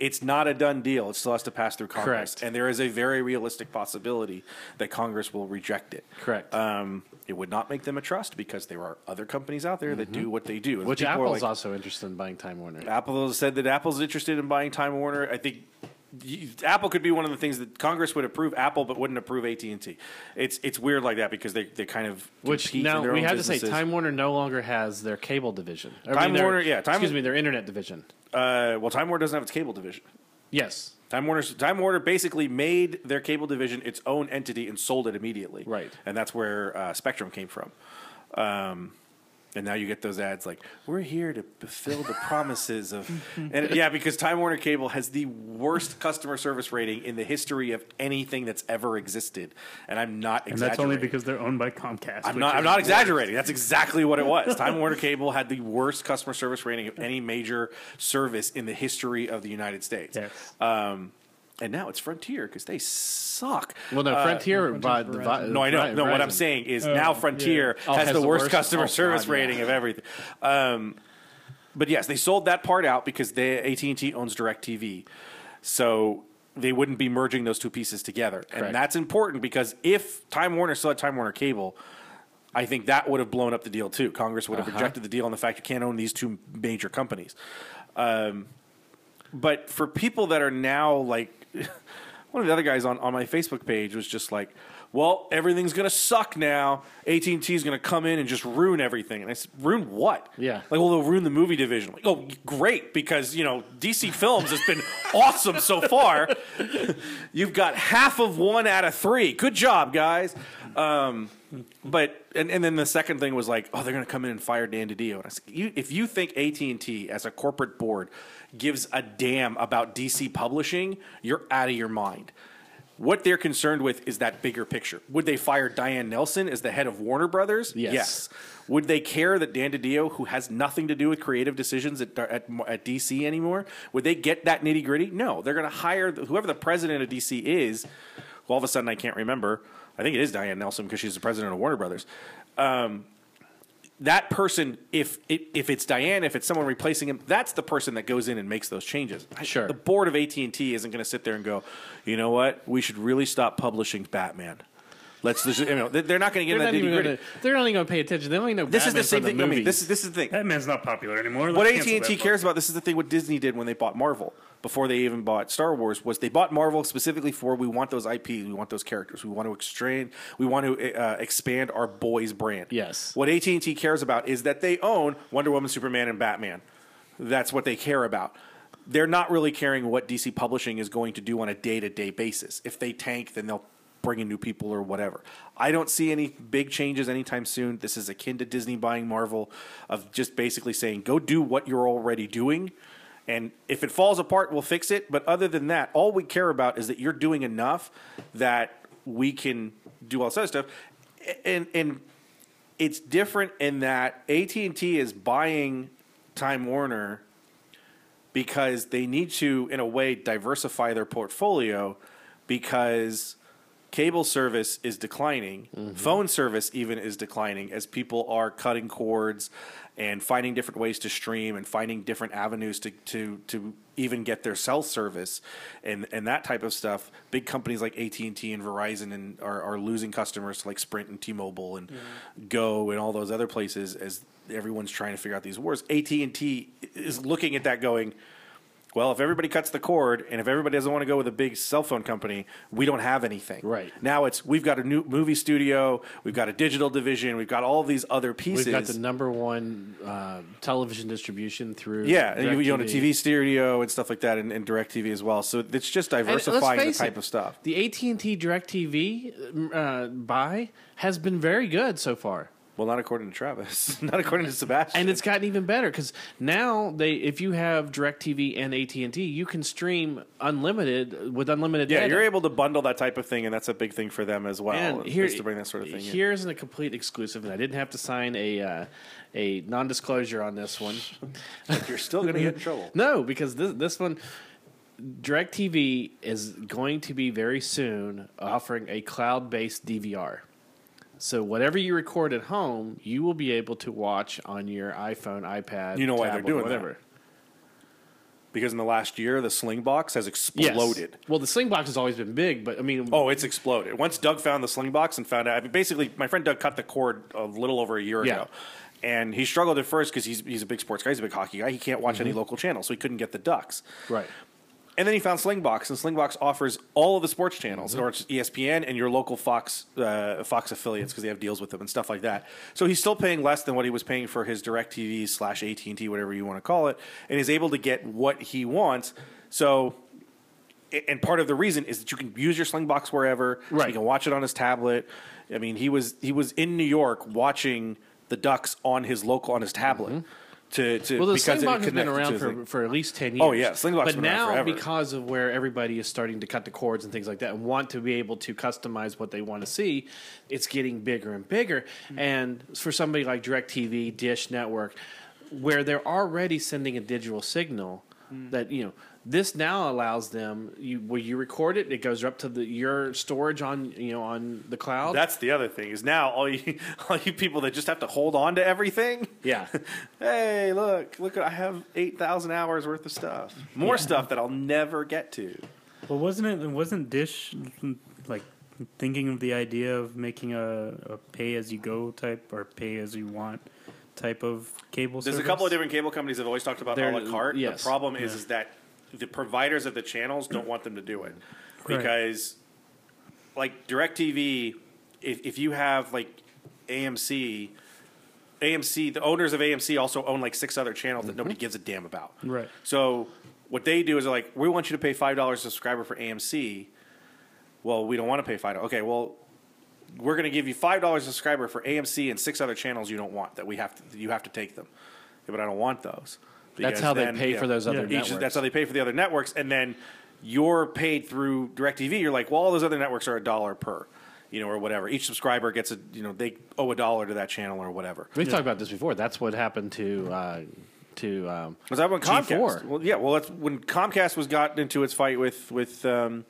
It's not a done deal. It still has to pass through Congress, Correct. and there is a very realistic possibility that Congress will reject it. Correct. Um, it would not make them a trust because there are other companies out there that do what they do. And Mm-hmm. Which people are Apple's like- also interested in buying Time Warner. Apple has said that Apple's interested in buying Time Warner. I think Apple could be one of the things that Congress would approve Apple, but wouldn't approve AT and T. It's it's weird like that because they, they kind of Which now their we have to say. Time Warner no longer has their cable division. I Time their- Warner- yeah, Time- excuse me, their internet division. Uh, well, Time Warner doesn't have its cable division. Yes, Time Warner Time Warner basically made their cable division its own entity and sold it immediately. Right. and that's where uh, Spectrum came from. Um, and now you get those ads like we're here to fulfill the promises of and yeah because time warner cable has the worst customer service rating in the history of anything that's ever existed and i'm not And exaggerating that's only because they're owned by Comcast. I'm not, I'm not exaggerating. That's exactly what it was. Time Warner Cable had the worst customer service rating of any major service in the history of the United States. Yes. Um, and now it's Frontier because they suck. well, no, Uh, Frontier bought the. Vi- no, I know. Verizon. No, what I'm saying is now Frontier Oh, has, the, worst, customer oh, service God, yeah. rating of everything. Um, but yes, they sold that part out because they AT and T owns Directv, so they wouldn't be merging those two pieces together, Correct. and that's important because if Time Warner still had Time Warner Cable. I think that would have blown up the deal too. Congress would have Uh-huh. rejected the deal on the fact you can't own these two major companies. Um, but for people that are now like one of the other guys on, on my facebook page was just like well everything's going to suck now. At&t is going to come in and just ruin everything. And i said ruin what? Yeah. like well they'll ruin the movie division. Like oh great because you know dc films has been awesome so far. You've got half of one out of three. Good job guys um, but and, and then the second thing was like, oh, they're going to come in and fire Dan DiDio. And I said, you, if you think AT and T as a corporate board gives a damn about DC publishing, you're out of your mind. What they're concerned with is that bigger picture. Would they fire Diane Nelson as the head of Warner Brothers? Yes. Would they care that Dan DiDio, who has nothing to do with creative decisions at, at, at DC anymore, would they get that nitty gritty? No. They're going to hire whoever the president of DC is. Well, all of a sudden, I can't remember. I think it is Diane Nelson because she's the president of Warner Brothers. Um, that person, if it, if it's Diane, if it's someone replacing him, that's the person that goes in and makes those changes. I- Sure. the board of AT and T isn't going to sit there and go, you know what, we should really stop publishing Batman. Let's, just- you know, they- they're not going to They're get not, that nitty gonna, gritty. they're not even going to pay attention. They only know This is the same from thing. I mean, this is this is the thing. Batman's not popular anymore. What Let's AT and T that cares about, this is the thing what Disney did when they bought Marvel before they even bought Star Wars was they bought Marvel specifically for we want those IP, we want those characters, we want to extrain, we want to uh, expand our boys brand. Yes. What AT and T cares about is that they own Wonder Woman, Superman, and Batman. That's what they care about. They're not really caring what DC Publishing is going to do on a day to day basis. If they tank, then they'll bring in new people or whatever. I don't see any big changes anytime soon. This is akin to Disney buying Marvel, of just basically saying, go do what you're already doing. And if it falls apart, we'll fix it. But other than that, all we care about is that you're doing enough that we can do all this other stuff. And and it's different in that AT and T is buying Time Warner because they need to, in a way, diversify their portfolio because cable service is declining, mm-hmm. phone service even is declining as people are cutting cords and finding different ways to stream and finding different avenues to, to, to even get their cell service and, and that type of stuff. Big companies like AT&T and Verizon and are, are losing customers to like Sprint and T-Mobile and mm-hmm. Go and all those other places as everyone's trying to figure out these wars. AT&T is looking at that going, well, if everybody cuts the cord and if everybody doesn't want to go with a big cell phone company, we don't have anything. Right. Now it's we've got a new movie studio, we've got a digital division, we've got all these other pieces. We've got the number one uh, television distribution through. yeah, and you, you own a. TV studio and stuff like that, and, and DirecTV as well. So it's just diversifying the type it, of stuff. The AT and T Directv uh, buy has been very good so far. Well, not according to Travis, not according to Sebastian. and it's gotten even better because now they if you have DirecTV and AT and T, you can stream unlimited with unlimited. yeah, data. you're able to bundle that type of thing, and that's a big thing for them as well. And here, to bring that sort of thing. in. here's a complete exclusive, and I didn't have to sign a uh, a non-disclosure on this one. You're still going to get in trouble. No, because this this one, DirecTV is going to be very soon offering a cloud-based DVR. So whatever you record at home, you will be able to watch on your iPhone, iPad. You know why they're tablet, doing that. whatever. Because in the last year, the Slingbox has Yes. exploded. Well, the Slingbox has always been big, but I mean, Oh, it's exploded. Once Doug found the Slingbox and found out, I mean, basically, my friend Doug cut the cord a little over a year Yeah. ago. And he struggled at first because he's, he's a big sports guy, he's a big hockey guy. He can't watch mm-hmm. any local channels, so he couldn't get the Ducks. right. And then he found Slingbox, and Slingbox offers all of the sports channels, or it's ESPN and your local Fox uh, Fox affiliates because they have deals with them and stuff like that. So he's still paying less than what he was paying for his DirecTV slash AT and T, whatever you want to call it, and is able to get what he wants. So, and part of the reason is that you can use your Slingbox wherever. So Right. he can watch it on his tablet. I mean, he was he was in New York watching the Ducks on his local on his tablet. To, to Mm-hmm. Well, the because Slingbox has been around for, thing. for at least 10 years. Oh, yeah, Slingbox But now, because of where everybody is starting to cut the cords and things like that and want to be able to customize what they want to see, it's getting bigger and bigger. Mm-hmm. And for somebody like DirecTV, Dish Network, where they're already sending a digital signal Mm. that, you know, this now allows them you where you record it, it goes up to the your storage on you know on the cloud. That's the other thing is now all you all you people that just have to hold on to everything. yeah. Hey, look, look! I have eight thousand hours worth of stuff, more stuff that I'll never get to. Well, wasn't it? Wasn't Dish like thinking of the idea of making a, a pay-as-you-go type or pay-as-you-want type of cable? There's service? a couple of different cable companies that have always talked about There- a la carte. yes. The problem is, Yeah. is that the providers of the channels don't want them to do it Right. because, like Directv, if if you have like AMC. AMC, the owners of AMC also own like six other channels that nobody mm-hmm. gives a damn about. Right. So what they do is like, we want you to pay five dollars a subscriber for AMC. Well, we don't want to pay five. Okay, well, we're going to give you five dollars a subscriber for AMC and six other channels you don't want that we have to you have to take them. Yeah, but I don't want those. That's Because how they then- pay yeah, for those other Yeah. each- networks. That's how they pay for the other networks, and then you're paid through Directv. You're like, well, all those other networks are a dollar per, you know, or whatever. Each subscriber gets a, you know, they owe a dollar to that channel or whatever. We've talked about this before. That's what happened to uh, to um, Was that when Comcast? G4. Well, yeah. Well, that's when Comcast was got into its fight with with um,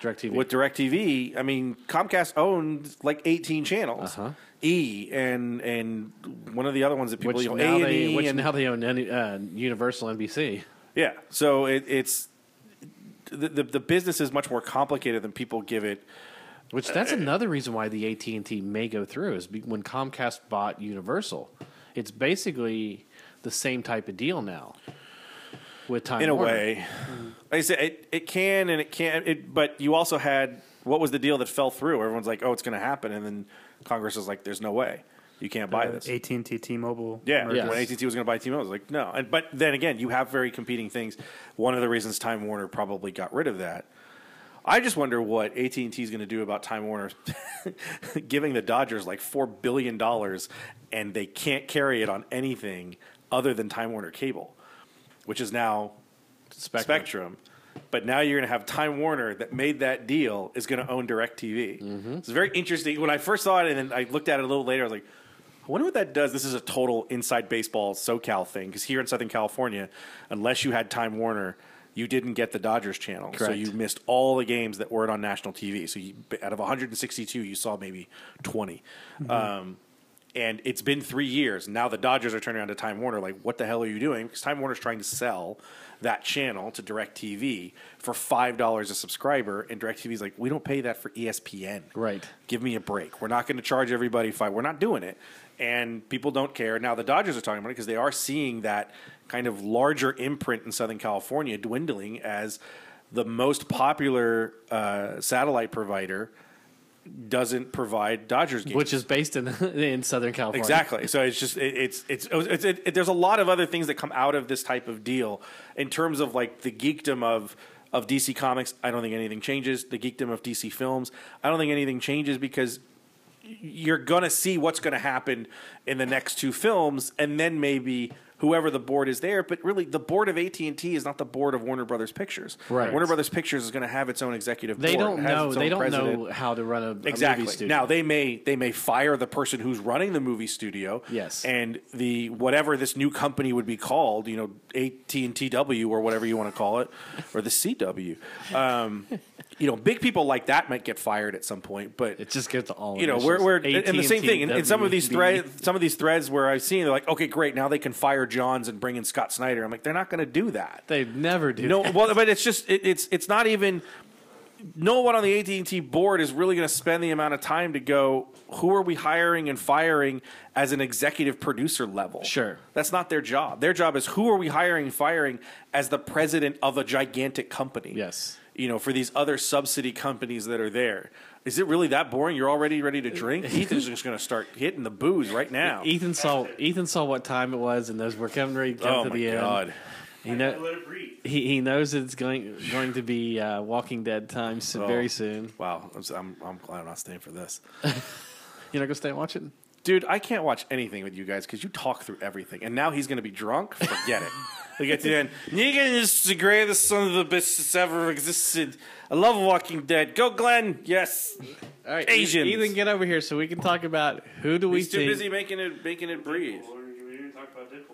DirecTV. with Directv. I mean, Comcast owned like 18 channels. Uh-huh. E and and one of the other ones that people which you now they which and now they own any, uh, Universal NBC. yeah. So it, it's the, the the business is much more complicated than people give it. Which that's another reason why the AT and T may go through is when Comcast bought Universal, it's basically the same type of deal now. With Time in a Warner. way. Mm-hmm. Like I said, it, it can and it can't. It, but you also had what was the deal that fell through? Everyone's like, "Oh, it's going to happen," and then Congress was like, "There's no way, you can't buy uh, this." AT and T, T-Mobile. Yeah. Yes. when AT&T was going to buy T-Mobile, I was like, no. And, but then again, you have very competing things. One of the reasons Time Warner probably got rid of that. I just wonder what AT&T is going to do about Time Warner giving the Dodgers like four billion dollars, and they can't carry it on anything other than Time Warner Cable, which is now Spectrum. Spectrum. But now you're going to have Time Warner that made that deal is going to own DirecTV. Mm-hmm. It's very interesting. When I first saw it, and then I looked at it a little later, I was like, I wonder what that does. This is a total inside baseball SoCal thing because here in Southern California, unless you had Time Warner, you didn't get the Dodgers channel, so you missed all the games that weren't on national TV. So you, out of 162, you saw maybe 20. Um, and it's been three years. Now the Dodgers are turning around to Time Warner. Like, what the hell are you doing? Because Time Warner's trying to sell that channel to DirecTV for five dollars a subscriber, and DirecTV's like, we don't pay that for ESPN. Right. Give me a break. We're not going to charge everybody five. We're not doing it, and people don't care. Now the Dodgers are talking about it because they are seeing that kind of larger imprint in Southern California dwindling as the most popular uh, satellite provider doesn't provide Dodgers games. which is based in in Southern California. Exactly. So it's just it, it's it's, it's it, it, there's a lot of other things that come out of this type of deal in terms of like the geekdom of of DC Comics. I don't think anything changes. The geekdom of DC Films. I don't think anything changes because you're going to see what's going to happen in the next two films and then maybe whoever the board is there but really the board of AT&T is not the board of Warner Brothers Pictures. Right. Warner Brothers Pictures is going to have its own executive They board. don't know. They don't president. know how to run a, a movie studio. Now they may they may fire the person who's running the movie studio. Yes. And the whatever this new company would be called, you know, AT and TW or whatever you want to call it, or the CW. Um, you know, big people like that might get fired at some point, but it just gets all. you know, we're, we're and the same thing in, in some of these threads. Some of these threads where I've seen, they're like, okay, great, now they can fire Johns and bring in Scott Snyder. I'm like, they're not going to do that. They never do. No, that. well, but it's just it, it's it's not even. No one on the AT and T board is really going to spend the amount of time to go. Who are we hiring and firing as an executive producer level? Sure. that's not their job. Their job is who are we hiring and firing as the president of a gigantic company. Yes. you know, for these other subsidy companies that are there. Is it really that boring? You're already ready to drink. Ethan's just going to start hitting the booze right now. Ethan saw Ethan saw what time it was, and those were coming ready to come Oh to my the god! end. He know, he, he knows it's going going to be uh, Walking Dead time s Oh. very soon. Wow, I'm, I'm I'm glad I'm not staying for this. You're not gonna stay and watch it? Dude, I can't watch anything with you guys because you talk through everything. And now he's going to be drunk? Forget it. We get to the end. Negan is the greatest son of the bitch that's ever existed. I love Walking Dead. Go, Glenn. Yes. All right, Asians. Ethan, get over here so we can talk about who do we He's too think. busy making it making it breathe. We didn't talk about Deadpool.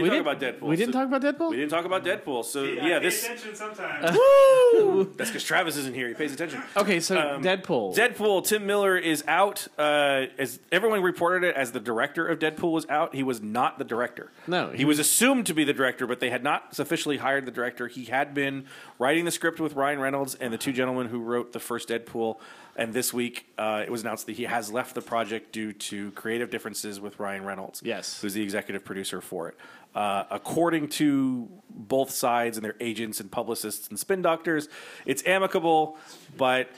We didn't we talk didn't, about Deadpool. We didn't so- talk about Deadpool. We didn't talk about Deadpool. So yeah, this attention sometimes. Woo! that's because Travis isn't here. He pays attention. Okay, so Um, Deadpool. Deadpool. Tim Miller is out. Uh, as everyone reported it, as the director of Deadpool was out. He was not the director. No, he, he was assumed to be the director, but they had not officially hired the director. He had been writing the script with Ryan Reynolds and the two gentlemen who wrote the first Deadpool. And this week, uh, it was announced that he has left the project due to creative differences with Ryan Reynolds. Yes. who's the executive producer for it. Uh, according to both sides and their agents and publicists and spin doctors, it's amicable, but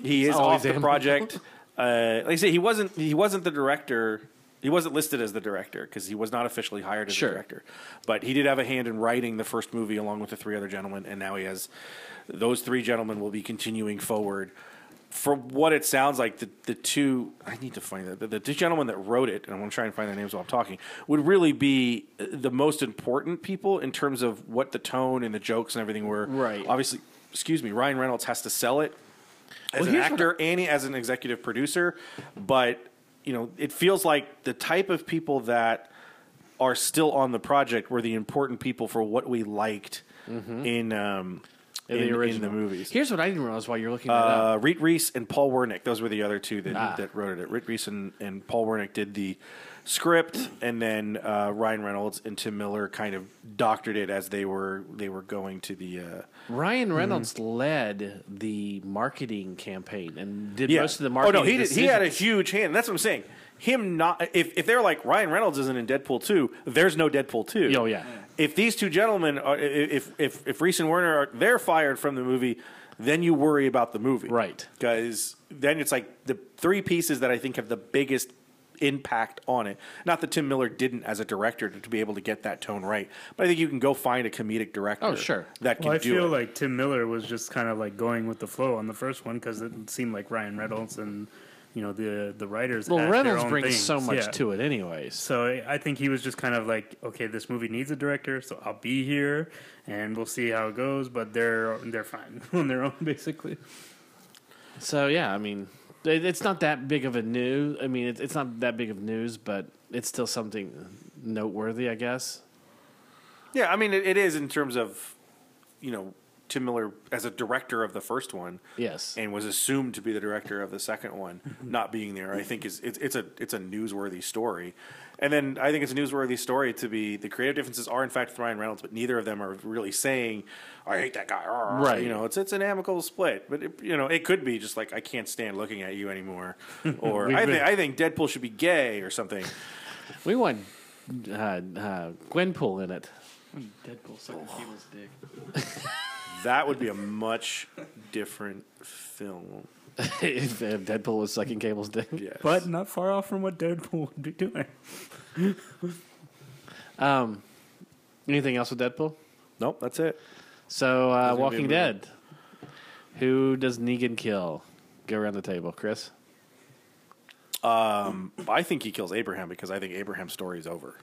he is off the amicable. project. Uh, like I say, he wasn't he wasn't the director. He wasn't listed as the director because he was not officially hired as Sure. the director. But he did have a hand in writing the first movie along with the three other gentlemen, and now he has those three gentlemen will be continuing forward. For what it sounds like, the, the two I need to find that the, the two gentlemen that wrote it, and I'm going to try and find their names while I'm talking, would really be uh, the most important people in terms of what the tone and the jokes and everything were. Right. Obviously, excuse me, Ryan Reynolds has to sell it as Well, an actor and as an executive producer, but you know, it feels like the type of people that are still on the project were the important people for what we liked in um, In in, the in original the movies. Here's what I didn't realize while you're looking that up. Uh, Rhett Reese and Paul Wernick; those were the other two that Ah. that wrote it. Rhett Reese and, and Paul Wernick did the script, and then uh, Ryan Reynolds and Tim Miller kind of doctored it as they were they were going to the. Uh, Ryan Reynolds led the marketing campaign and did yeah. most of the marketing. oh no, he did, he had a huge hand. That's what I'm saying. Him not if if they're like Ryan Reynolds isn't in Deadpool two, there's no Deadpool two. Oh, yeah. If these two gentlemen are if if if Reese and Werner are they're fired from the movie, then you worry about the movie, Right. Because then it's like the three pieces that I think have the biggest impact on it. Not that Tim Miller didn't as a director to, to be able to get that tone right, but I think you can go find a comedic director. Oh, sure. that can Well, I do feel it. like Tim Miller was just kind of like going with the flow on the first one because it seemed like Ryan Reynolds and you know the the writers. Well, had their Reynolds own brings things. so much Yeah. to it, anyways. So I- I think he was just kind of like, okay, this movie needs a director, so I'll be here, and we'll see how it goes. But they're they're fine on their own, basically. So yeah, I mean, It's not that big of a news. I mean, it's it's not that big of news, but it's still something noteworthy, I guess. Yeah, I mean, it, it is in terms of, you know, Tim Miller as a director of the first one. Yes. and was assumed to be the director of the second one, not being there. I think is it's, it's a it's a newsworthy story, and then I think it's a newsworthy story to be the creative differences are in fact Ryan Reynolds, but neither of them are really saying I hate that guy. Arr." Right. You know, it's it's an amicable split, but it, you know it could be just like I can't stand looking at you anymore, or I think I think Deadpool should be gay or something. We want uh, uh, Gwenpool in it. When Deadpool sucking Cable's dick. That would be a much different film. if if Deadpool was sucking Cable's dick. Yes. But not far off from what Deadpool would be doing. Um, anything else with Deadpool? nope, that's it. So, uh, There's gonna be a Walking. Dead. Who does Negan kill? Go around the table, Chris. Um, I think he kills Abraham because I think Abraham's story is over.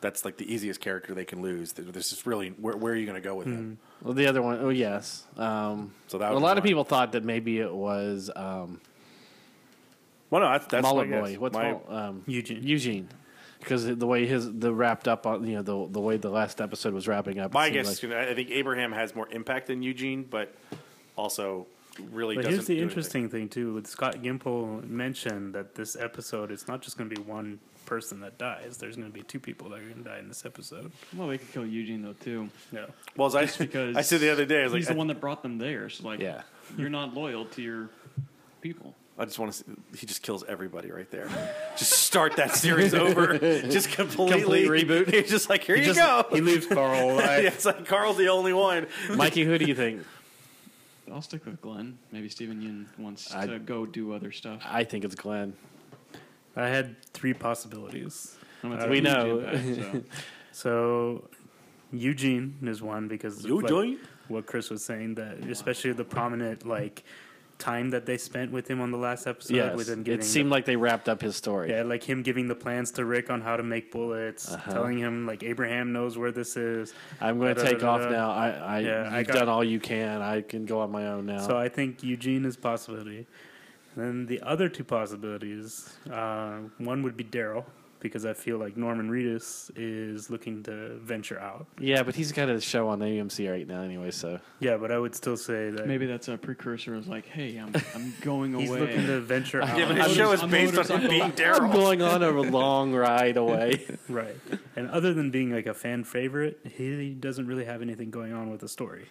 That's like the easiest character they can lose. This is really where, where are you going to go with him? Well, the other one, oh yes. Um, So that a lot be of people thought that maybe it was um, Well, no, that's that's Mullet my Boy. guess. What's my, Mul- um, Eugene. Eugene, because the way his the wrapped up on you know the the way the last episode was wrapping up. my guess? like- is I think Abraham has more impact than Eugene, but also really But doesn't. here's the do interesting thing too. With Scott Gimple mentioned that this episode, it's not just going to be one person that dies. There's going to be two people that are going to die in this episode. Well, they could kill Eugene though too. Yeah. Well, as I, because I said the other day, I was He's like, the one that brought them there. So like, Yeah. you're not loyal to your people. I, I just want to. See, he just kills everybody right there. just start that series over. just completely Complete reboot. He's just like, here you Just- go. He leaves Carl alive. yeah, it's like Carl's the only one. Mikey, who do you think? I'll stick with Glenn. Maybe Steven Yeun wants I- to go do other stuff. I think it's Glenn. I had three possibilities. Uh, we know. back, so. So Eugene is one because of, like, what Chris was saying that especially the prominent like time that they spent with him on the last episode Yes, with him giving it seemed the, like they wrapped up his story. yeah like him giving the plans to Rick on how to make bullets Uh-huh. telling him like Abraham knows where this is I'm going to take off now. I, I yeah, you've got- done all you can. I can go on my own now. so I think Eugene is a possibility then the other two possibilities uh, one would be Daryl because I feel like Norman Reedus is looking to venture out yeah, but he's got a show on AMC right now anyway. So yeah but I would still say that Maybe that's a precursor. Of like, hey, I'm I'm going away. he's looking to venture out Yeah, but his show is based on him motorcycle. being I'm Daryl. going on a long ride away. Right. And other than being like a fan favorite, he doesn't really have anything going on with the story.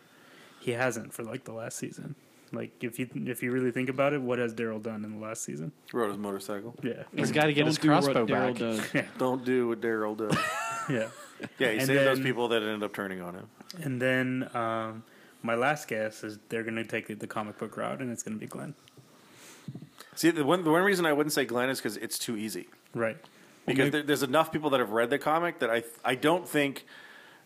He hasn't for like the last season. Like if you if you really think about it, what has Daryl done in the last season? Rode his motorcycle. Yeah. He's got to get Don't his do what crossbow Daryl back. does. Don't do what Daryl does. Yeah. Yeah, he And saved those then- people that ended up turning on him. And then um, my last guess is they're going to take the, the comic book route, and it's going to be Glenn. See, the one the one reason I wouldn't say Glenn is because it's too easy. Right. Because there, there's enough people that have read the comic that I I don't think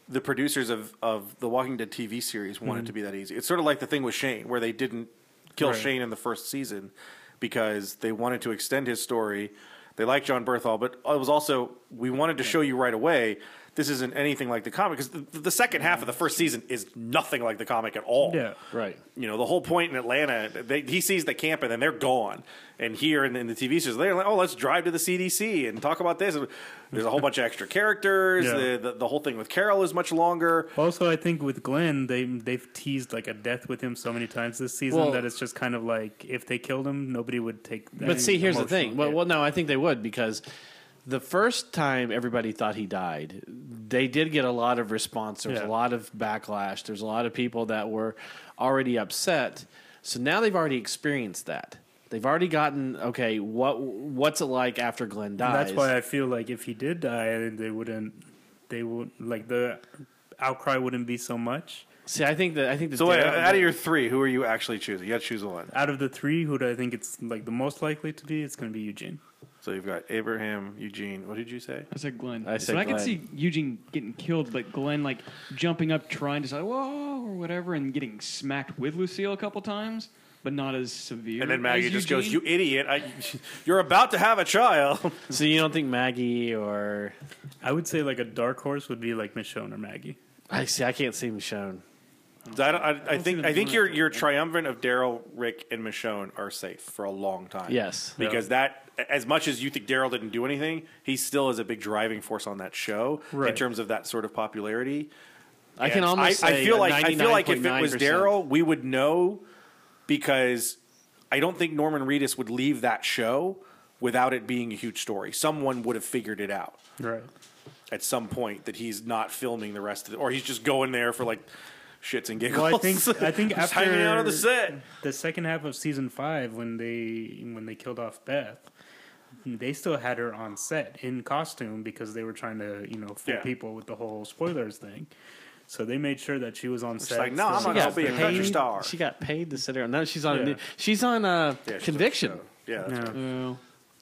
the producers of, of the Walking Dead TV series want it to hmm. be that easy. It's sort of like the thing with Shane, where they didn't kill Right. Shane in the first season because they wanted to extend his story. They liked Jon Bernthal, but it was also we wanted to show you right away this isn't anything like the comic because the, the second half of the first season is nothing like the comic at all. Yeah. Right. You know, the whole point in Atlanta, they, he sees the camp and then they're gone. And here in, in the TV shows, they're like, oh, let's drive to the CDC and talk about this. And There's a whole bunch of extra characters. Yeah. The, the, the whole thing with Carol is much longer. Also, I think with Glenn, they they've teased like a death with him so many times this season Well- that it's just kind of like if they killed him, nobody would take. But see, here's the thing. Well, well, no, I think they would because the first time everybody thought he died, they did get a lot of response. There was Yeah. a lot of backlash. There's a lot of people that were already upset. So now they've already experienced that. They've already gotten okay. What what's it like after Glenn dies? That's why I feel like if he did die, they wouldn't. They would like the outcry wouldn't be so much. see. I think that I think the So, wait, Daryl- out of your three, who are you actually choosing? You got to choose one. Out of the three, who do I think it's like the most likely to be? It's going to be Eugene. So you've got Abraham, Eugene. What did you say? I said Glenn. I said so said I could Glenn. see Eugene getting killed, but Glenn like jumping up, trying to say "whoa" or whatever, and getting smacked with Lucille a couple times, but not as severe. And then Maggie as just goes, "You idiot! I, you're about to have a child." so you don't think Maggie or I would say like a dark horse would be like Michonne or Maggie. I see. I can't see Michonne. I, don't- I, I think them I think doing your it. your triumvirate of Daryl, Rick, and Michonne are safe for a long time. Yes. because that as much as you think Daryl didn't do anything, he still is a big driving force on that show in Right. terms of that sort of popularity. I can And almost. I, I say feel a like I feel like if it was 99.9%. Daryl, we would know because I don't think Norman Reedus would leave that show without it being a huge story. Someone would have figured it out Right. at some point that he's not filming the rest of it, or he's just going there for like shits and giggles. Well, I think I think just after hanging out on the set. the second half of season five, when they when they killed off Beth, they still had her on set in costume because they were trying to you know fool Yeah. people with the whole spoilers thing. So they made sure that she was on It's set. like, no, I'm not gonna be a country star. She got paid to sit there. No, she's on. A Yeah. new, she's on uh, Yeah, she's conviction. show. Yeah, that's Yeah. right. Oh.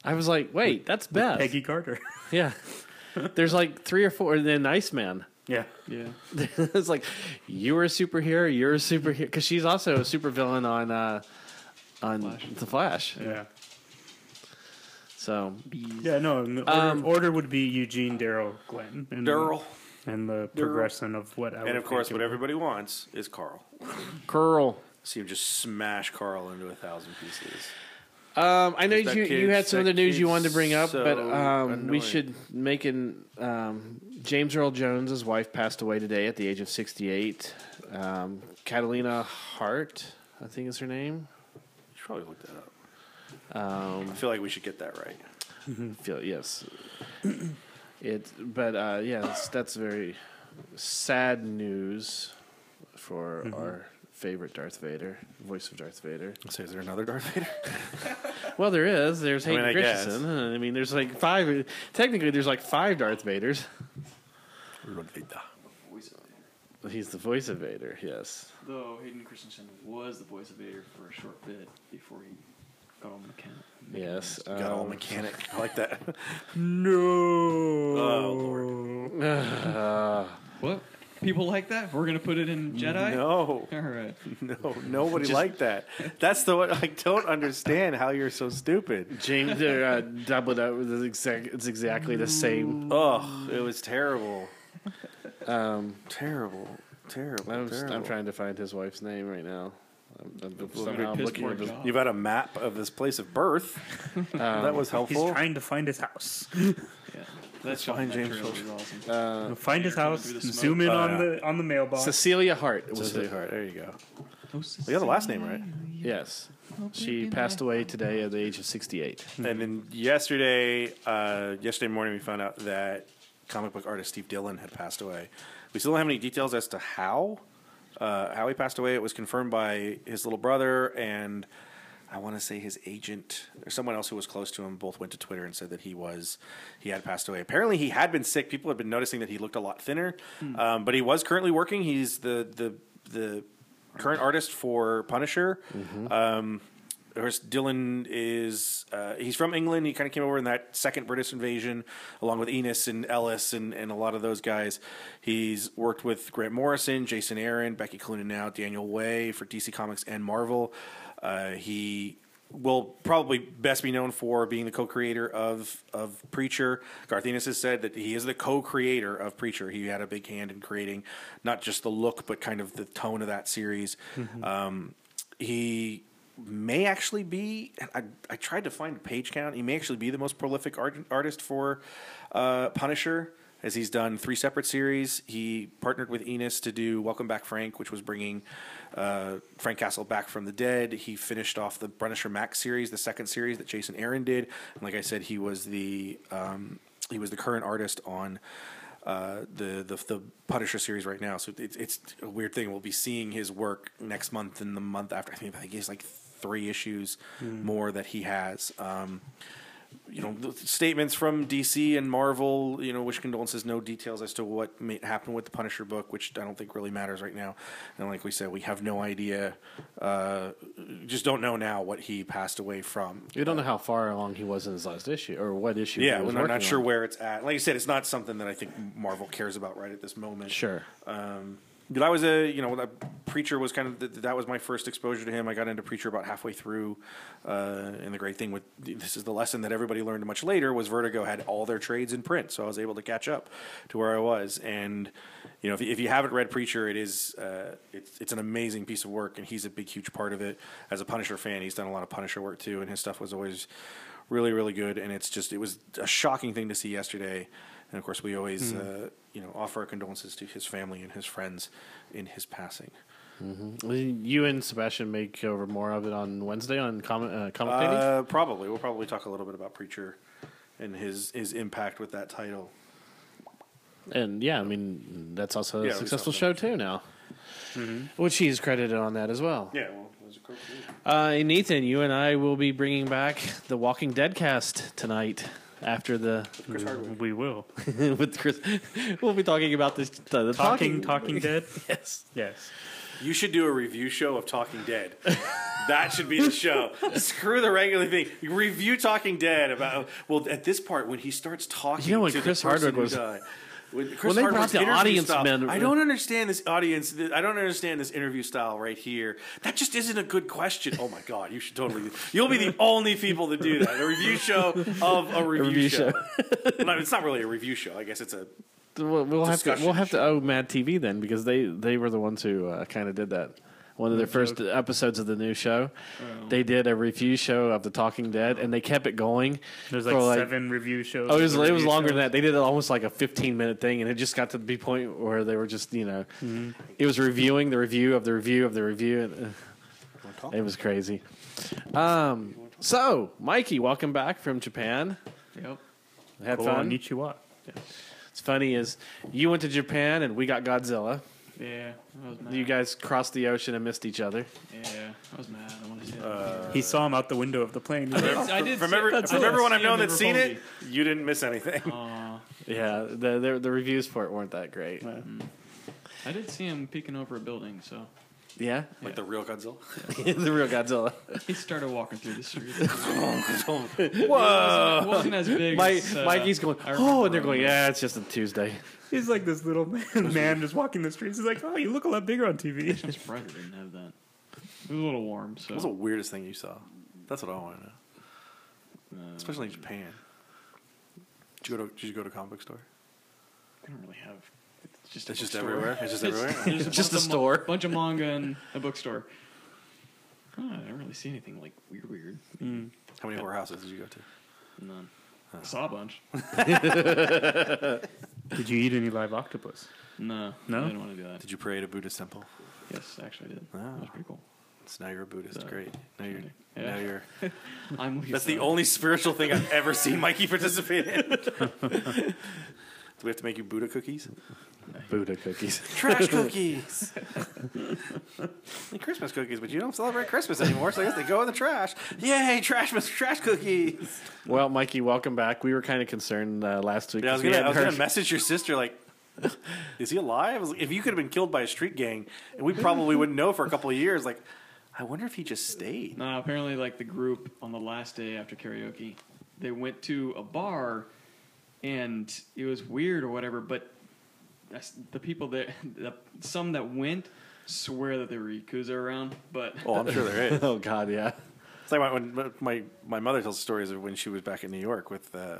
I was like, wait, that's Beth. Peggy Carter. Yeah. There's like three or four. And then Iceman. Yeah. Yeah. it's like you were a superhero. You're a superhero because she's also a supervillain on uh, on Flash. the Flash. Yeah. So Yeah, no. the Order, Um, order would be Eugene, Daryl, Glenn, and Daryl, and the progression of what. I and would of course, what everybody wants is Carl. Carl. See him just smash Carl into a thousand pieces. Um, I know That you, you had some that other news you wanted to bring up, so but um, we should make an um, James Earl Jones' wife passed away today at the age of 68. Um, Catalina Hart, I think is her name. You should probably look that up. Um, I feel like we should get that right. feel yes. It, but uh, yeah, that's, that's very sad news for Mm-hmm. our favorite Darth Vader, voice of Darth Vader. So, is there another Darth Vader? Well, there is. There's I mean, Hayden I guess. Christensen. I mean, there's like five. Technically, there's like five Darth Vaders. He's the voice of Vader. Yes. Though Hayden Christensen was the voice of Vader for a short bit before he got all mechanic. Yes. Got all um, mechanic. I like that. No. Oh, Lord. uh, What? People like that? We're gonna put it in Jedi. No, All right. no, nobody liked that. That's the one. I don't understand how you're so stupid. James uh, doubled up with the exact. It's exactly the same. Oh, it was terrible, Um, terrible, terrible. I'm, terrible. I'm trying to find his wife's name right now. I'm, I'm, somehow I'm looking at his. You've had a map of this place of birth. that was helpful. He's trying to find his house. Yeah. That's fine, James Trailer awesome. uh, Find his house. through the smoke. Zoom in Oh, on yeah. the on the mailbox. Cecilia Hart was Cecilia the, Hart. There you go. Oh, You got the last name right. yes. She passed away today at the age of 68. And then yesterday, uh, yesterday morning, we found out that comic book artist Steve Dillon had passed away. We still don't have any details as to how uh, how he passed away. It was confirmed by his little brother and I want to say his agent or someone else who was close to him. Both went to Twitter and said that he was he had passed away. Apparently, he had been sick. People had been noticing that he looked a lot thinner, um, but he was currently working. He's the the the current artist for Punisher. Um, of course, Dillon is uh, he's from England. He kind of came over in that second British invasion, along with Ennis and Ellis and, and a lot of those guys. He's worked with Grant Morrison, Jason Aaron, Becky Cloonan now, Daniel Way for DC Comics and Marvel. Uh, he will probably best be known for being the co-creator of of Preacher. Garth Ennis has said that he is the co-creator of Preacher. He had a big hand in creating not just the look, but kind of the tone of that series. Um, he may actually be. I, I tried to find a page count. He may actually be the most prolific art, artist for uh, Punisher, as he's done three separate series. He partnered with Ennis to do Welcome Back, Frank, which was bringing uh, Frank Castle back from the dead. He finished off the Punisher Max series, the second series that Jason Aaron did. And like I said, he was the um, he was the current artist on uh, the, the the Punisher series right now. So it's it's a weird thing. We'll be seeing his work next month and the month after. I think I think he's like three issues more that he has. Um, you know, the statements from DC and Marvel, you know, wish condolences, no details as to what may happen with the Punisher book, which I don't think really matters right now. And like we said, we have no idea, uh, just don't know now what he passed away from. We don't know how far along he was in his last issue or what issue. Yeah, we're not, sure on. where it's at. Like I said, it's not something that I think Marvel cares about right at this moment. Sure. Um, but I was a you know preacher was kind of th- that was my first exposure to him. I got into preacher about halfway through, uh, and the great thing with this is the lesson that everybody learned much later was Vertigo had all their trades in print, so I was able to catch up to where I was. And you know if, if you haven't read Preacher, it is uh, it's it's an amazing piece of work, and he's a big huge part of it. As a Punisher fan, he's done a lot of Punisher work too, and his stuff was always really really good. And it's just it was a shocking thing to see yesterday. And of course, we always, uh, you know, offer our condolences to his family and his friends in his passing. You and Sebastian make over more of it on Wednesday on Comic uh, Comic Lady? Uh, probably, we'll probably talk a little bit about Preacher and his his impact with that title. And yeah, I mean that's also a Yeah, successful show too now, which he's credited on that as well. Yeah, well, it was a cool Uh, and Ethan, you and I will be bringing back the Walking Dead cast tonight after the Chris Hardwick. Mm, we will. with Chris. We'll be talking about this the, the Talking, Talking Dead. Yes. Yes. You should do a review show of Talking Dead. that should be the show. Screw the regular thing. You review Talking Dead about well at this part when he starts talking. You know when to Chris the Hardwick was- died. When, Chris When they brought the audience style, men- I don't understand this audience. I don't understand this interview style right here. That just isn't a good question. Oh my god, you should totally. You'll be the only people to do that. A review show of a review, review show. show. well, it's not really a review show. I guess it's a We'll, we'll have to we'll have to owe Mad TV then because they they were the ones who uh, kind of did that. One of their first episodes of the new show, they did a review show of The Talking Dead, and they kept it going. There's for, like, seven review shows. Oh, it was, it was longer than that. They did almost like a 15 minute thing, and it just got to the point where they were just, you know, it was reviewing the review of the review of the review. And, uh, it was crazy. Um, so, Mikey, welcome back from Japan. Yep. Had Cool, fun. Konnichiwa. It's funny is you went to Japan and we got Godzilla. Yeah, I was mad. You guys crossed the ocean and missed each other. Yeah, I was mad. I want to see Uh. He saw him out the window of the plane. He's like, I did. from, see- every, that's from it. everyone I've known that's seen it. You didn't miss anything. me. Aw. Yeah, the the, the reviews for it weren't that great. I did see him peeking over a building, so Yeah, Like the real Godzilla. the real Godzilla. he started walking through the street. Whoa! It wasn't as big. Mike, as, uh, Mikey's going, I oh, and they're going, it. yeah, it's just a Tuesday. he's like this little man, man just walking the streets. He's like, oh, you look a lot bigger on TV. Chance Brighter didn't have that. It was a little warm, so What's the weirdest thing you saw? That's what I want to know. Especially in Japan. Did you go to Did you go to a comic book store? I don't really have. It's just. It's just bookstore. everywhere. It's just everywhere. There's Just bunch a of store. bunch of manga and a bookstore. Oh, I don't really see anything like weird, weird. How many whorehouses did you go to? None. I saw a bunch. Did you eat any live octopus? No, No? I didn't want to do that. Did you pray at a Buddhist temple? Yes, actually, I did. Ah. That was pretty cool. So now you're a Buddhist. Uh, Great. Now you're. Yeah. Now you're. I'm. That's the only spiritual thing I've ever seen Mikey participate in. Do we have to make you Buddha cookies? Buddha cookies. Trash cookies. like Christmas cookies, but you don't celebrate Christmas anymore, so I guess they go in the trash. Yay, trash trash cookies. Well, Mikey, welcome back. We were kind of concerned uh, last week. Yeah, I was 'cause we gonna, I hadn't was gonna message your sister like, is he alive? I was like, if you could have been killed by a street gang, and we probably wouldn't know for a couple of years. Like, I wonder if he just stayed. No, apparently, like the group on the last day after karaoke, they went to a bar, and it was weird or whatever. But that's, the people that, the, some that went, swear that there were yakuza around. But Oh, I'm sure there is. Oh God, yeah. It's like when, when my my mother tells stories of when she was back in New York with uh,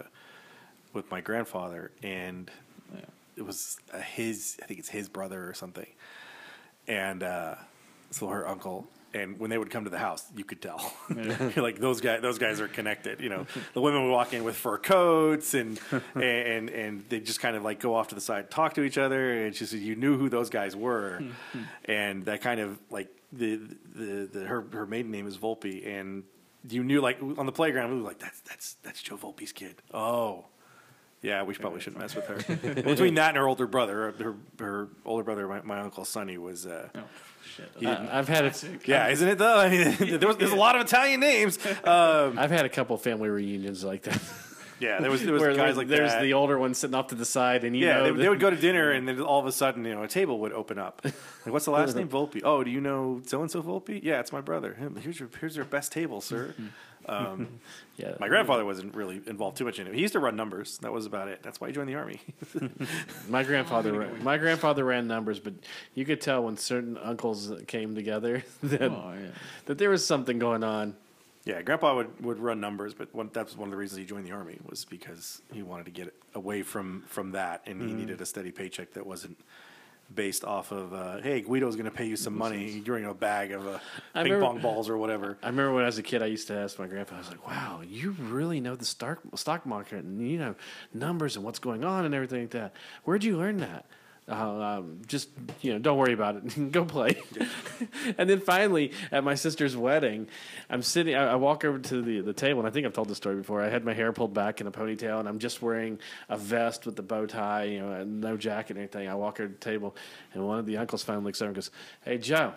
with my grandfather, and Yeah. it was uh, his I think it's his brother or something, and uh, so her uncle. And when they would come to the house, you could tell, You're like those guys. Those guys are connected. You know, the women would walk in with fur coats, and and and they just kind of like go off to the side, talk to each other, and she said you knew who those guys were, and that kind of like the the, the her her maiden name is Volpe, and you knew like on the playground we were like that's that's that's Joe Volpe's kid. Oh, yeah, we probably shouldn't mess with her. Between that and her older brother, her her older brother, my, my uncle Sonny was. Uh, oh shit, Uh, I've had a, Classic. yeah, isn't it though? I mean, there was, there's a lot of Italian names. Um, I've had a couple family reunions like that. yeah, there was there was Where guys like there's that. the older one sitting off to the side, and you yeah, know they, that- they would go to dinner, and then all of a sudden, you know, a table would open up. Like, what's the last name? Volpe. Oh, do you know so and so Volpe? Yeah, it's my brother. Him- Here's your here's your best table, sir. Um, yeah, My grandfather wasn't really involved too much in it. He used to run numbers. That was about it. That's why he joined the army. My grandfather, ran, my grandfather ran numbers, but you could tell when certain uncles came together that Oh yeah. that there was something going on. Yeah, grandpa would, would run numbers, but one, that was one of the reasons he joined the army was because he wanted to get away from from that, and he needed a steady paycheck that wasn't based off of uh, hey Guido's going to pay you some money during a bag of uh, ping remember- pong balls or whatever. I remember when I was a kid, I used to ask my grandpa, I was like, wow, you really know the stock, stock market and you know numbers and what's going on and everything like that. Where'd you learn that? Uh, um, just, you know, don't worry about it. Go play. and then finally, at my sister's wedding, I'm sitting, I, I walk over to the, the table, and I think I've told this story before. I had my hair pulled back in a ponytail, and I'm just wearing a vest with the bow tie, you know, no jacket or anything. I walk over to the table, and one of the uncles finally looks over and goes, Hey, Joe,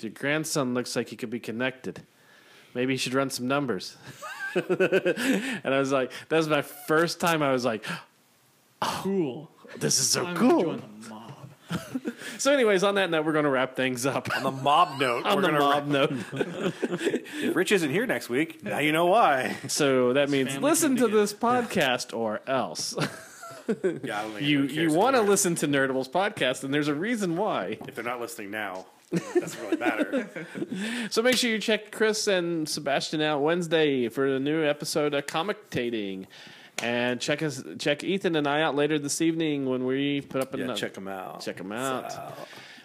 your grandson looks like he could be connected. Maybe he should run some numbers. and I was like, that was my first time I was like, Cool. This is so I'm gonna cool. join the mob. So, anyways, on that note, we're going to wrap things up. On the mob note, on we're the gonna mob note. If Rich isn't here next week, now you know why. So that means family listen to this podcast or else. Yeah, I don't think you anybody you cares want to anymore. listen to Nerdable's podcast, and there's a reason why. If they're not listening now, it doesn't really matter. So make sure you check Chris and Sebastian out Wednesday for a new episode of Commentating. And check us, check Ethan and I out later this evening when we put up another. yeah, another. check them out. Check them out. So,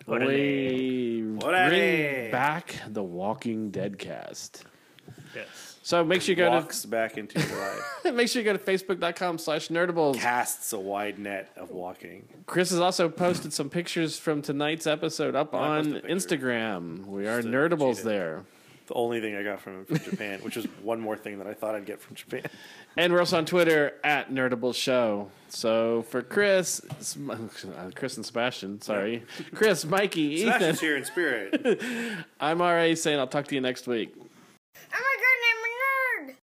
we What a bring day. back the Walking Dead cast. Yes. So make sure you go walks back into your life. to make sure you go to facebook.com slash nerdables. Casts a wide net of walking. Chris has also posted some pictures from tonight's episode up I on posted a picture. Instagram. We are Just nerdables cheat it. there. The only thing I got from him from Japan, which was one more thing that I thought I'd get from Japan. And we're also on Twitter at Nerdable Show. So for Chris, uh, Chris and Sebastian, sorry, Chris, Mikey, Sebastian's Ethan, here in spirit. I'm RA saying I'll talk to you next week. I'm